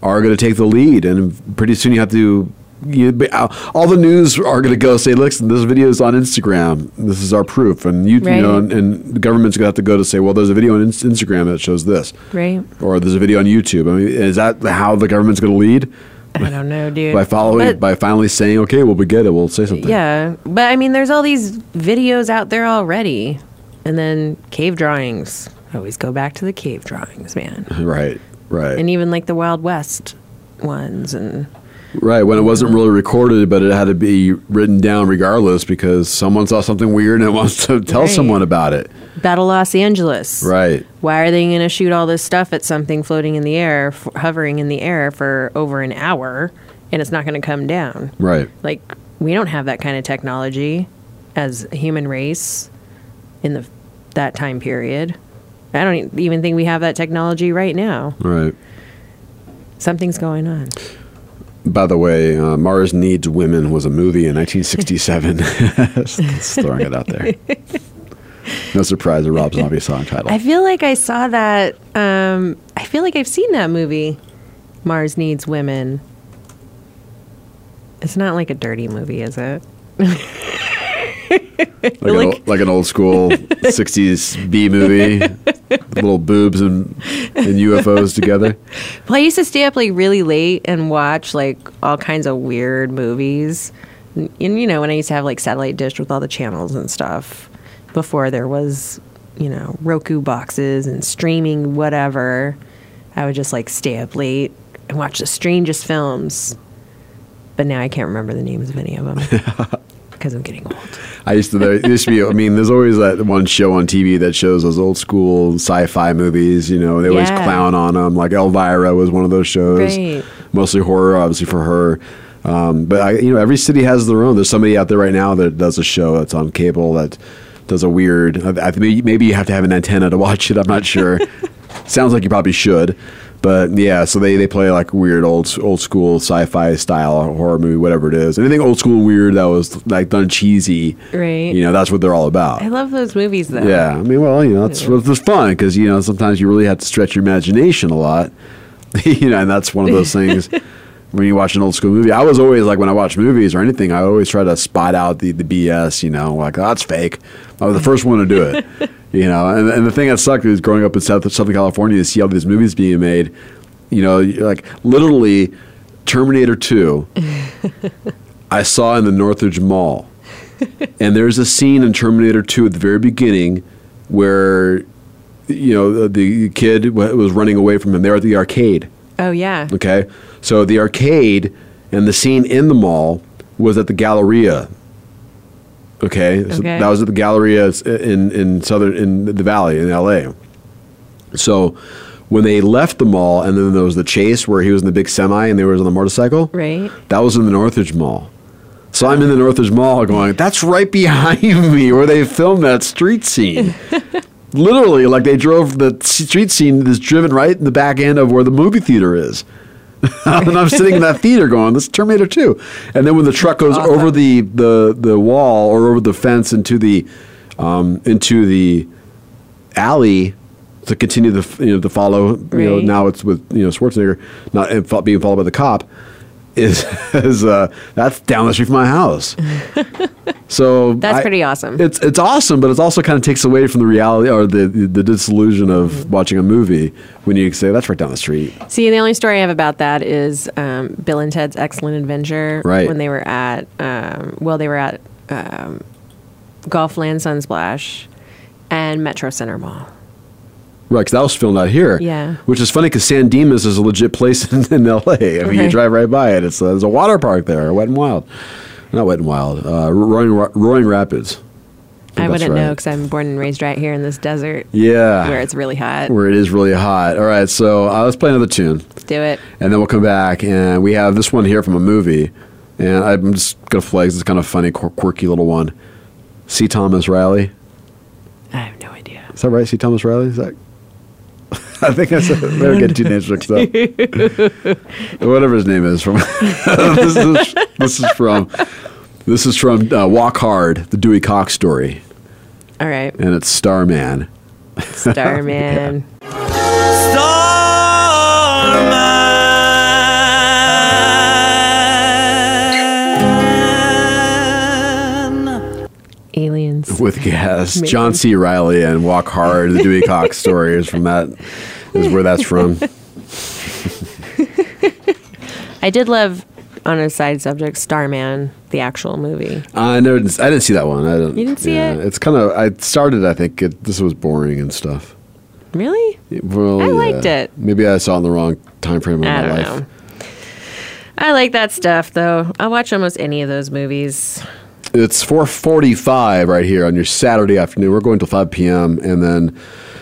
are going to take the lead, and pretty soon you have to. You, uh, all the news are going to go say, "Listen, this video is on Instagram. This is our proof." And you, you know, and, and the government's going to have to go to say, "Well, there's a video on Inst- Instagram that shows this." Right. or there's a video on YouTube. I mean, is that how the government's going to lead I don't know, dude. by following But- by finally saying, "Okay, well, we get it. We'll say something." Yeah, but I mean, there's all these videos out there already, and then cave drawings. I always go back to the cave drawings, man, Right. Right. and even like the Wild West ones, and right. When it wasn't really recorded, but it had to be written down regardless because someone saw something weird and wants to tell Right. someone about it. Battle Los Angeles. Right. Why are they going to shoot all this stuff at something floating in the air, f- hovering in the air for over an hour, and it's not going to come down? Right. Like we don't have that kind of technology as a human race in the that time period. I don't even think we have that technology right now. Right. Something's going on. By the way, uh, Mars Needs Women was a movie in 1967. Just throwing it out there. No surprise, a Rob Zombie song title. I feel like I saw that. Um, I feel like I've seen that movie, Mars Needs Women. It's not like a dirty movie, is it? like, an, old, like an old school 60s B movie. Little boobs and, and UFOs together. Well, I used to stay up like really late and watch like all kinds of weird movies. And you know, when I used to have like satellite dish with all the channels and stuff before there was, you know, Roku boxes and streaming whatever, I would just like stay up late and watch the strangest films. But now I can't remember the names of any of them because I'm getting old. I used to. There used to be. I mean, there's always that one show on TV that shows those old school sci-fi movies. You know, they always Yeah. clown on them. Like Elvira was one of those shows. Right. Mostly horror, obviously for her. Um, but I, you know, every city has their own. There's somebody out there right now that does a show that's on cable that does a weird. I, I, maybe maybe you have to have an antenna to watch it. I'm not sure. Sounds like you probably should. But yeah, so they, they play like weird old old school sci-fi style horror movie, whatever it is. Anything old school weird that was like done cheesy, Right. you know, that's what they're all about. I love those movies though. Yeah, I mean, well, you know, it's it's fun because you know sometimes you really have to stretch your imagination a lot, you know, and that's one of those things. When you watch an old school movie, I was always like when I watch movies or anything, I always try to spot out the, the BS. You know, like oh, that's fake. I was the first one to do it. You know, and, and the thing that sucked is growing up in South, Southern California to see all these movies being made. You know, like literally Terminator Two. I saw in the Northridge Mall. and there's a scene in Terminator 2 at the very beginning where, you know, the, the kid was running away from him. They're at the arcade. Oh yeah. Okay. So the arcade and the scene in the mall was at the Galleria. Okay. So that was at the Galleria in, in southern, in the valley in LA. So when they left the mall and then there was the chase where he was in the big semi and they was on the motorcycle. Right. That was in the Northridge Mall. So I'm in the Northridge Mall going, that's right behind me where they filmed that street scene. Literally, like they drove the street scene is driven right in the back end of where the movie theater is. And I'm sitting in that theater going, this is Terminator 2. And then when the truck goes over the, the, the wall or over the fence into the um, into the alley to continue the you know to follow you know now it's with you know Schwarzenegger not being followed by the cop is is uh, that's down the street from my house. so That's I- pretty awesome. It's it's awesome, but it also kind of takes away from the reality or the the disillusion of Mm-hmm. watching a movie when you say that's right down the street. See, the only story I have about that is um, Bill and Ted's Excellent Adventure. Right. When they were at, um, well, they were at um, Golfland Sunsplash and Metro Center Mall. Right, 'cause that was filmed out here. Yeah. Which is funny because San Dimas is a legit place in, in L.A. I mean, you drive right by it. It's a, there's a water park there, Wet and Wild. Not Wet and Wild. Uh, Roaring, Roaring Rapids. think I wouldn't know because I'm born and raised right here in this desert. Yeah. Where it's really hot. Where it is really hot. All right, so uh, let's play another tune. Let's do it. And then we'll come back, and we have this one here from a movie. And I'm just going to flag this kind of funny, quirky little one. C. Thomas Riley. I have no idea. Is that right? C. Thomas Riley? Is that? I think I said. Better get two names mixed up. Whatever his name is from. this, is, this is from. This is from uh, Walk Hard, the Dewey Cox story, All right. and it's Starman. Starman. with Gass. Maybe. John C. Reilly and Walk Hard, the Dewey Cox story is from that. Is where that's from. I did love, on a side subject, Starman, the actual movie. Uh, I never. I didn't see that one. I didn't. You didn't see it? It's kind of. I started. I think it, this was boring and stuff. Really? Well, I yeah. liked it. Maybe I saw it in the wrong time frame of I my don't life. know. I like that stuff, though. I'll watch almost any of those movies. It's 4:45 right here on your Saturday afternoon. We're going till 5 p.m. and then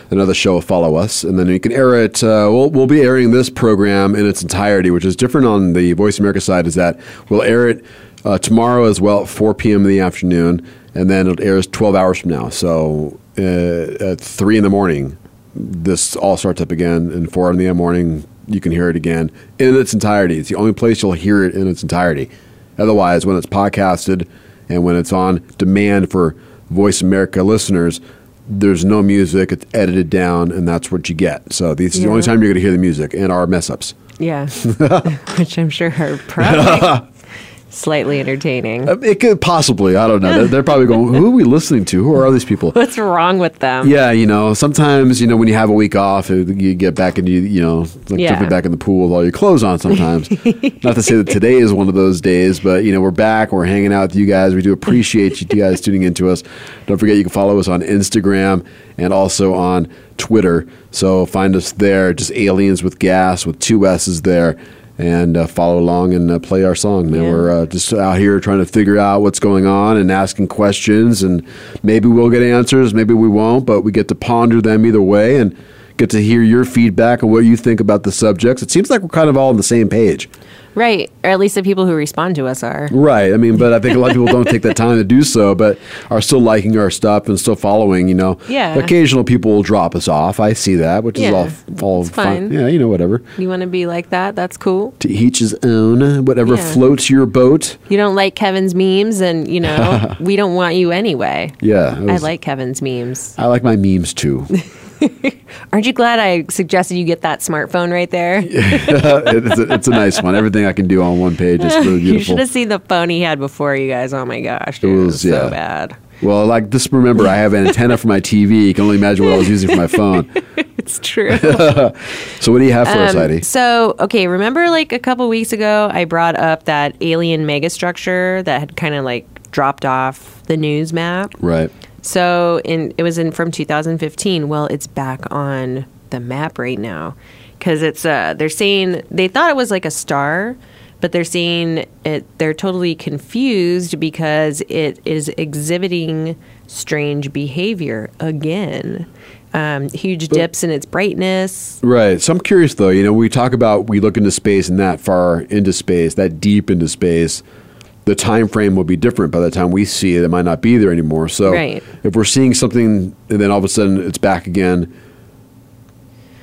another show will follow us, and then you can air it. Uh, we'll we'll be airing this program in its entirety, which is different on the Voice America side. Is that we'll air it uh, tomorrow as well at 4 p.m. in the afternoon, and then it airs 12 hours from now. So uh, at three in the morning this all starts up again, and four in the morning, you can hear it again in its entirety. It's the only place you'll hear it in its entirety. Otherwise, when it's podcasted and when it's on demand for Voice America listeners, there's no music. It's edited down, and that's what you get. So this is the only time you're going to hear the music and our mess ups. Yeah. Which I'm sure are probably slightly entertaining. Uh, It could possibly. I don't know. They're, they're probably going, "Who are we listening to? Who are these people?" What's wrong with them? Yeah, you know, sometimes you know when you have a week off, you get back into you know like Yeah. jumping back in the pool with all your clothes on. Sometimes, not to say that today is one of those days, but you know we're back, we're hanging out with you guys. We do appreciate you guys tuning into us. Don't forget you can follow us on Instagram and also on Twitter. So find us there, just aliens with Gass with two S's there. And uh, follow along and uh, play our song, man. Yeah. We're uh, just out here trying to figure out what's going on and asking questions, and maybe we'll get answers, maybe we won't, but we get to ponder them either way and get to hear your feedback and what you think about the subjects. It seems like we're kind of all on the same page. Right. Or at least the people who respond to us are. Right. I mean, but I think a lot of people don't take the time to do so, but are still liking our stuff and still following, you know. Yeah. Occasional people will drop us off. I see that, which is all, all fine. Yeah, you know, whatever. You want to be like that? That's cool. To each his own, whatever Yeah. floats your boat. You don't like Kevin's memes, and you know we don't want you anyway. Yeah. it I like Kevin's memes. I like my memes too. Aren't you glad I suggested you get that smartphone right there? it's, a, it's a nice one. Everything I can do on one page is really beautiful. you should have seen the phone he had before, you guys. Oh my gosh, It dude, it was, was yeah. so bad. Well, like just remember, I have an antenna for my TV. You can only imagine what I was using for my phone. It's true. so, what do you have for us, Um, Heidi? So, okay, remember like a couple weeks ago, I brought up that alien megastructure that had kind of like dropped off the news map. Right. So, in it was in from 2015. Well, it's back on the map right now because it's uh they're saying they thought it was like a star, but they're saying it they're totally confused because it is exhibiting strange behavior again. Um, huge dips in its brightness. Right. So I'm curious though. You know, we talk about we look into space and that far into space, that deep into space. The time frame will be different by the time we see it. It might not be there anymore. So Right. if we're seeing something and then all of a sudden it's back again,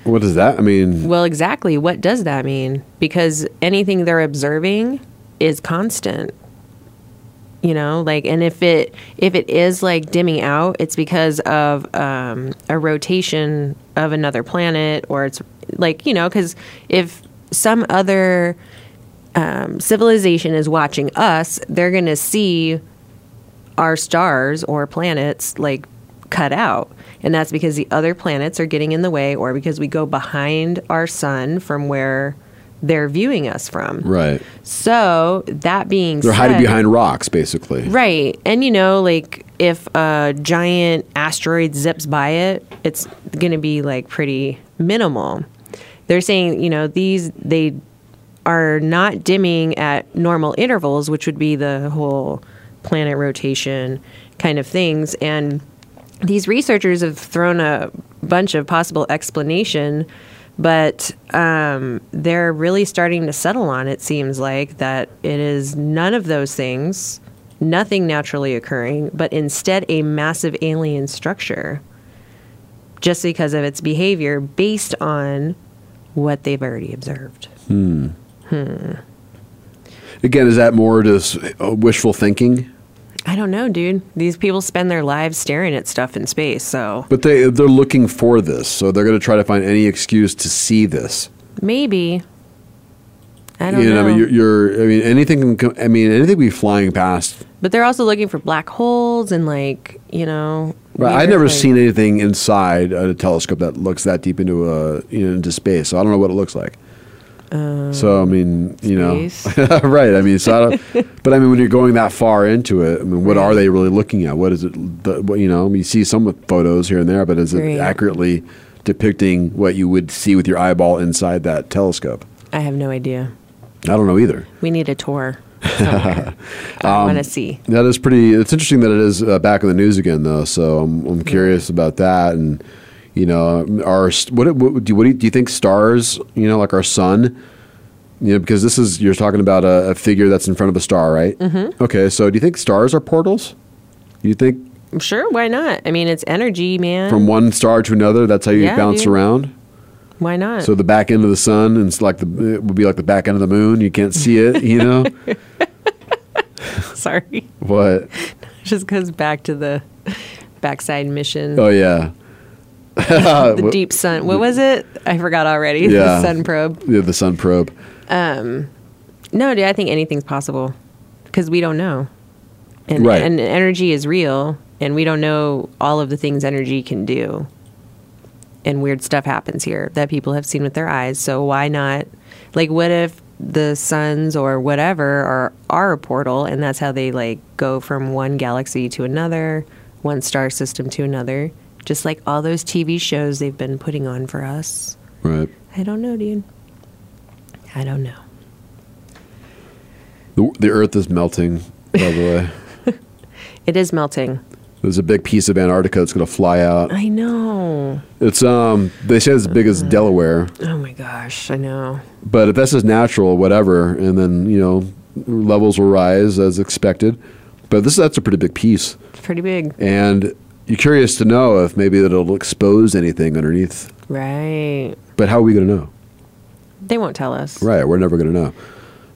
what does that? I mean, Well, exactly. What does that mean? Because anything they're observing is constant. You know, like, and if it if it is like dimming out, it's because of um, a rotation of another planet, or it's like you know, because if some other um, civilization is watching us, they're gonna see our stars or planets like cut out. And that's because the other planets are getting in the way or because we go behind our sun from where they're viewing us from. right. So, that being They're said, hiding behind rocks, basically. Right. And you know, like if a giant asteroid zips by it, it's going to be like pretty minimal. They're saying, you know, these they are not dimming at normal intervals, which would be the whole planet rotation kind of things and these researchers have thrown a bunch of possible explanation but um, they're really starting to settle on it seems like that it is none of those things nothing naturally occurring but instead a massive alien structure just because of its behavior based on what they've already observed Hmm. Hmm Again, is that more just uh, wishful thinking? i don't know dude these people spend their lives staring at stuff in space so But they they're looking for this, so they're going to try to find any excuse to see this. maybe i don't you know I mean, you're, you're. I mean, anything. Can I mean, anything be flying past. But they're also looking for black holes and like you know. Right. I've never like- seen anything inside a telescope that looks that deep into a you know into space. So I don't know what it looks like. Um, So I mean, you space. know, right? I mean, so I don't. but I mean, when you're going that far into it, I mean, what are they really looking at? What is it? The, what, you know, you see some photos here and there, but is it Right. accurately depicting what you would see with your eyeball inside that telescope? I have no idea. I don't know either. We need a tour. I Um, want to see. That is pretty. It's interesting that it is uh, back in the news again, though. So I'm, I'm curious about that. And you know, our what, what do you, what do you, do you think stars? You know, like our sun. You know, because this is you're talking about a, a figure that's in front of a star, right? Mhm. Okay, so do you think stars are portals? You think Sure, why not? I mean, it's energy, man. From one star to another, that's how you Yeah, bounce dude. around. why not? So the back end of the sun, and it's like the it would be like the back end of the moon. You can't see it, you know. Sorry. what? Just goes back to the backside mission. Oh yeah. the deep sun. What was it? I forgot already. Yeah. The sun probe. Yeah, the sun probe. Um, no, dude, I think anything's possible because we don't know. And, Right. and energy is real, and we don't know all of the things energy can do. And weird stuff happens here that people have seen with their eyes. So why not? Like, what if the suns or whatever are are a portal, and that's how they like go from one galaxy to another, one star system to another, just like all those TV shows they've been putting on for us. Right. I don't know, dude. I don't know. The, the Earth is melting. By the way, It is melting. there's a big piece of Antarctica that's going to fly out. I know. It's um. They say it's as big as Delaware. Oh my gosh, I know. But if that's just natural, whatever, and then you know levels will rise as expected. But this that's a pretty big piece, It's pretty big. and you're curious to know if maybe it'll expose anything underneath. Right. But how are we going to know? They won't tell us. Right, we're never going to know.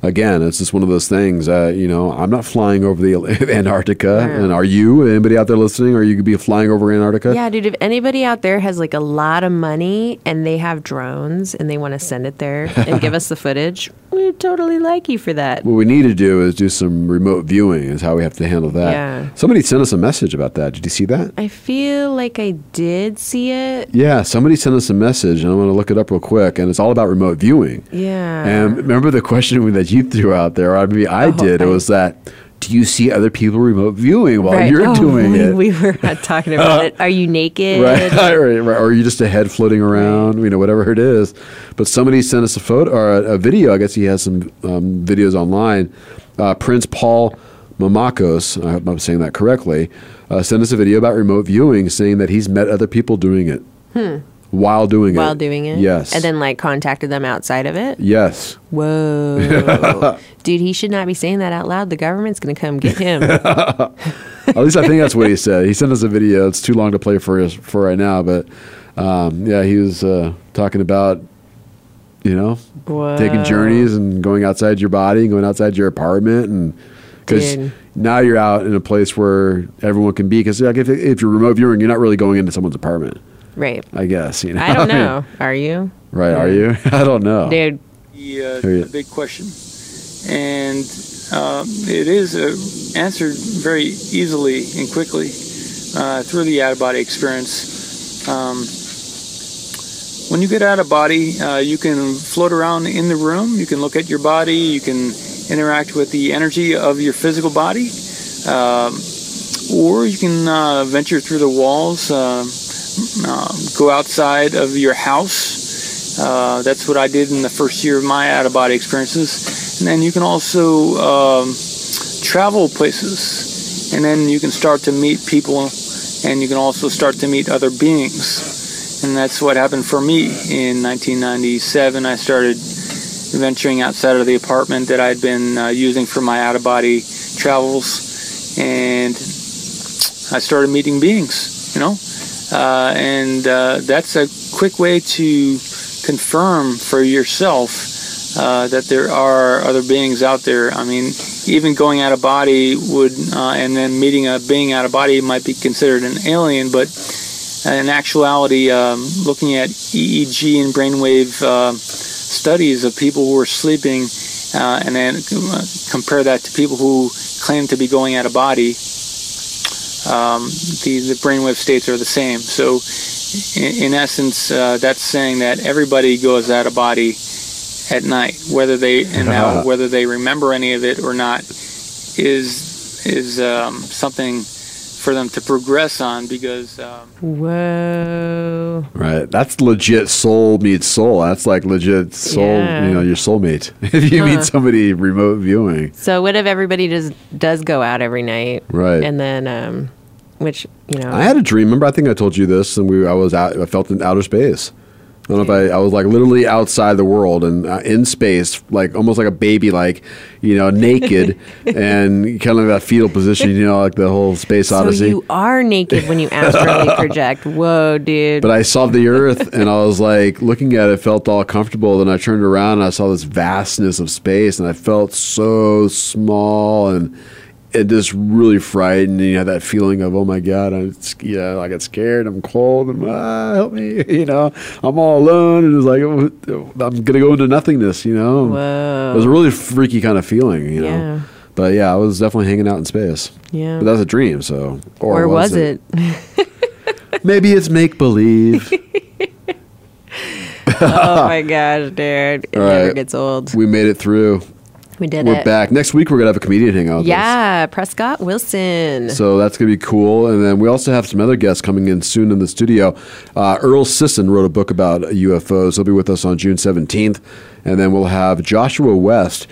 Again, it's just one of those things. Uh, you know, I'm not flying over the Antarctica, Yeah. and are you? Anybody out there listening? Are you going to be flying over Antarctica? Yeah, dude, if anybody out there has like a lot of money and they have drones and they want to send it there and give us the footage, we'd totally like you for that. What we need to do is do some remote viewing. Is how we have to handle that. Yeah. Somebody sent us a message about that. Did you see that? I feel like I did see it. Yeah, somebody sent us a message, and I'm going to look it up real quick. And it's all about remote viewing. Yeah. And remember the question that you threw out there? Or maybe I Oh, did. It was that. Do you see other people remote viewing while Right. you're Oh, doing we, it? We were not talking about it. Are you naked? Right, right, right. Or are you just a head floating around? You know, whatever it is. But somebody sent us a photo or a, a video. I guess he has some um, videos online. Uh, Prince Paul Mamakos, I hope I'm saying that correctly, uh, sent us a video about remote viewing, saying that he's met other people doing it Hmm. While doing it. While doing it? Yes. And then like contacted them outside of it? Yes. Whoa. Dude, he should not be saying that out loud. The government's going to come get him. At least I think that's what he said. He sent us a video. It's too long to play for us for right now, but um, yeah, he was uh, talking about you know taking journeys and going outside your body, and going outside your apartment, and because now you're out in a place where everyone can be. Because like if, if you're remote viewing, you're not really going into someone's apartment. Right. I guess you know. I don't know. Are you? right? Are you? I don't know. Dude. the, uh, the big question, and um, it is uh, answered very easily and quickly uh, through the out of body experience. Um, when you get out of body, uh, you can float around in the room. You can look at your body. You can interact with the energy of your physical body, um, or you can uh, venture through the walls. Um go outside of your house. Uh, that's what I did in the first year of my out of body experiences. And then you can also um, travel places. And then you can start to meet people and you can also start to meet other beings. And that's what happened for me in 1997. I started venturing outside of the apartment that I'd been uh, using for my out of body travels. And I started meeting beings, you know? Uh, and uh, that's a quick way to confirm for yourself uh, that there are other beings out there. I mean, even going out of body would, uh, and then meeting a being out of body might be considered an alien, but in actuality, um, looking at EEG and brainwave uh, studies of people who are sleeping, uh, and then compare that to people who claim to be going out of body, um, the, the brainwave states are the same. So, in, in essence, uh, that's saying that everybody goes out of body at night, whether they and now whether they remember any of it or not is is um, something for them to progress on because um, Whoa. Right. That's legit soul meets soul. That's like legit soul, Yeah. you know, your soulmate. if you Huh. meet somebody remote viewing. So what if everybody just does go out every night? Right. And then, um, which, you know. I had a dream. Remember, I think I told you this, and we I was out. I felt in outer space. I don't know if I, I was like literally outside the world and uh, in space, like almost like a baby, like you know, naked and kind of that fetal position, you know, like the whole space So odyssey. you are naked when you astrally project. Whoa, dude. But I saw the Earth and I was like looking at it, felt all comfortable. Then I turned around and I saw this vastness of space and I felt so small and it just really frightened. You had that feeling of, oh my God, I'm, yeah, I get scared. I'm cold. And, ah, help me. You know, I'm all alone. And it's like, oh, I'm going to go into nothingness, you know? Whoa. It was a really freaky kind of feeling, you know? Yeah. But yeah, I was definitely hanging out in space. Yeah. But that's a dream, so. Or, was, it? Maybe it's make believe. oh my gosh, dude. It All never right. gets old. We made it through. We did We're it. back. Next week, we're going to have a comedian hang out us. Yeah, Prescott Wilson. So that's going to be cool. And then we also have some other guests coming in soon in the studio. Uh, Earl Sisson wrote a book about UFOs. He'll be with us on June 17th. And then we'll have Joshua West.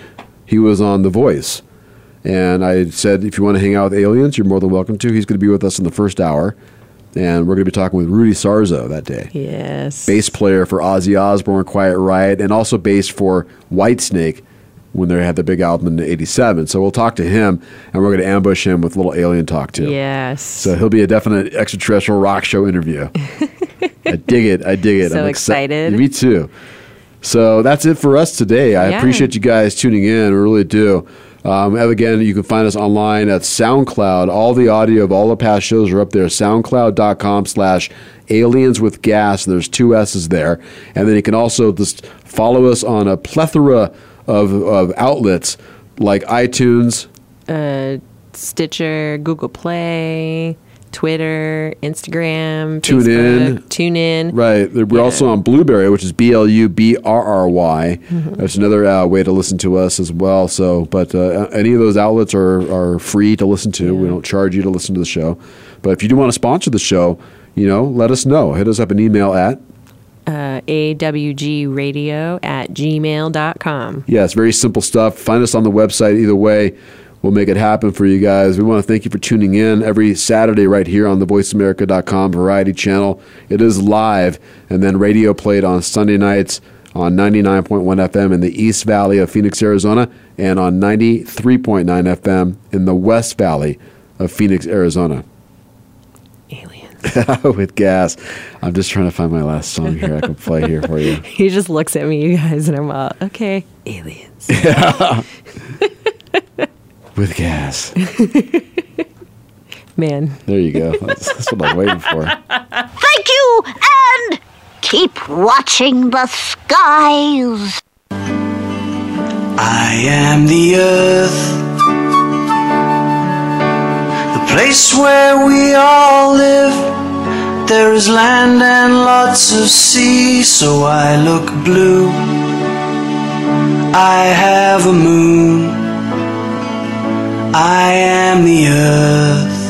He was on The Voice. And I said, if you want to hang out with aliens, you're more than welcome to. He's going to be with us in the first hour. And we're going to be talking with Rudy Sarzo that day. Yes. Bass player for Ozzy Osbourne, Quiet Riot, and also bass for Whitesnake when they had the big album in 87. So we'll talk to him, and we're going to ambush him with a little alien talk, too. Yes. So he'll be a definite extraterrestrial rock show interview. I dig it. I dig it. So exci- excited. Me too. So that's it for us today. I Yeah. appreciate you guys tuning in. I really do. Um, again, you can find us online at SoundCloud. All the audio of all the past shows are up there. SoundCloud.com slash aliens with gass. There's two S's there. And then you can also just follow us on a plethora of, of outlets like iTunes, uh, Stitcher, Google Play, Twitter, Instagram, Tune Facebook, in. Tune in. Right. We're also on Blubrry, which is B L U B R R Y. Mhm. That's another uh, way to listen to us as well. So, but uh, any of those outlets are, are free to listen to. We don't charge you to listen to the show. But if you do want to sponsor the show, you know, let us know. Hit us up an email at Uh, awgradio at gmail.com. It's very simple stuff. Find us on the website. Either way, we'll make it happen for you guys. We want to thank you for tuning in every Saturday right here on the VoiceAmerica.com Variety channel. It is live, and then radio played on Sunday nights on 99.1 FM in the East Valley of Phoenix, Arizona, and on 93.9 FM in the West Valley of Phoenix, Arizona. Aliens. With Gass. I'm just trying to find my last song here I can play here for you. He just looks at me, you guys, and I'm all, okay, aliens. With gas. Man. There you go. That's, that's what I'm waiting for. Thank you, and keep watching the skies. I am the earth, the place where we all live. There is land and lots of sea, so I look blue. I have a moon. I am the earth.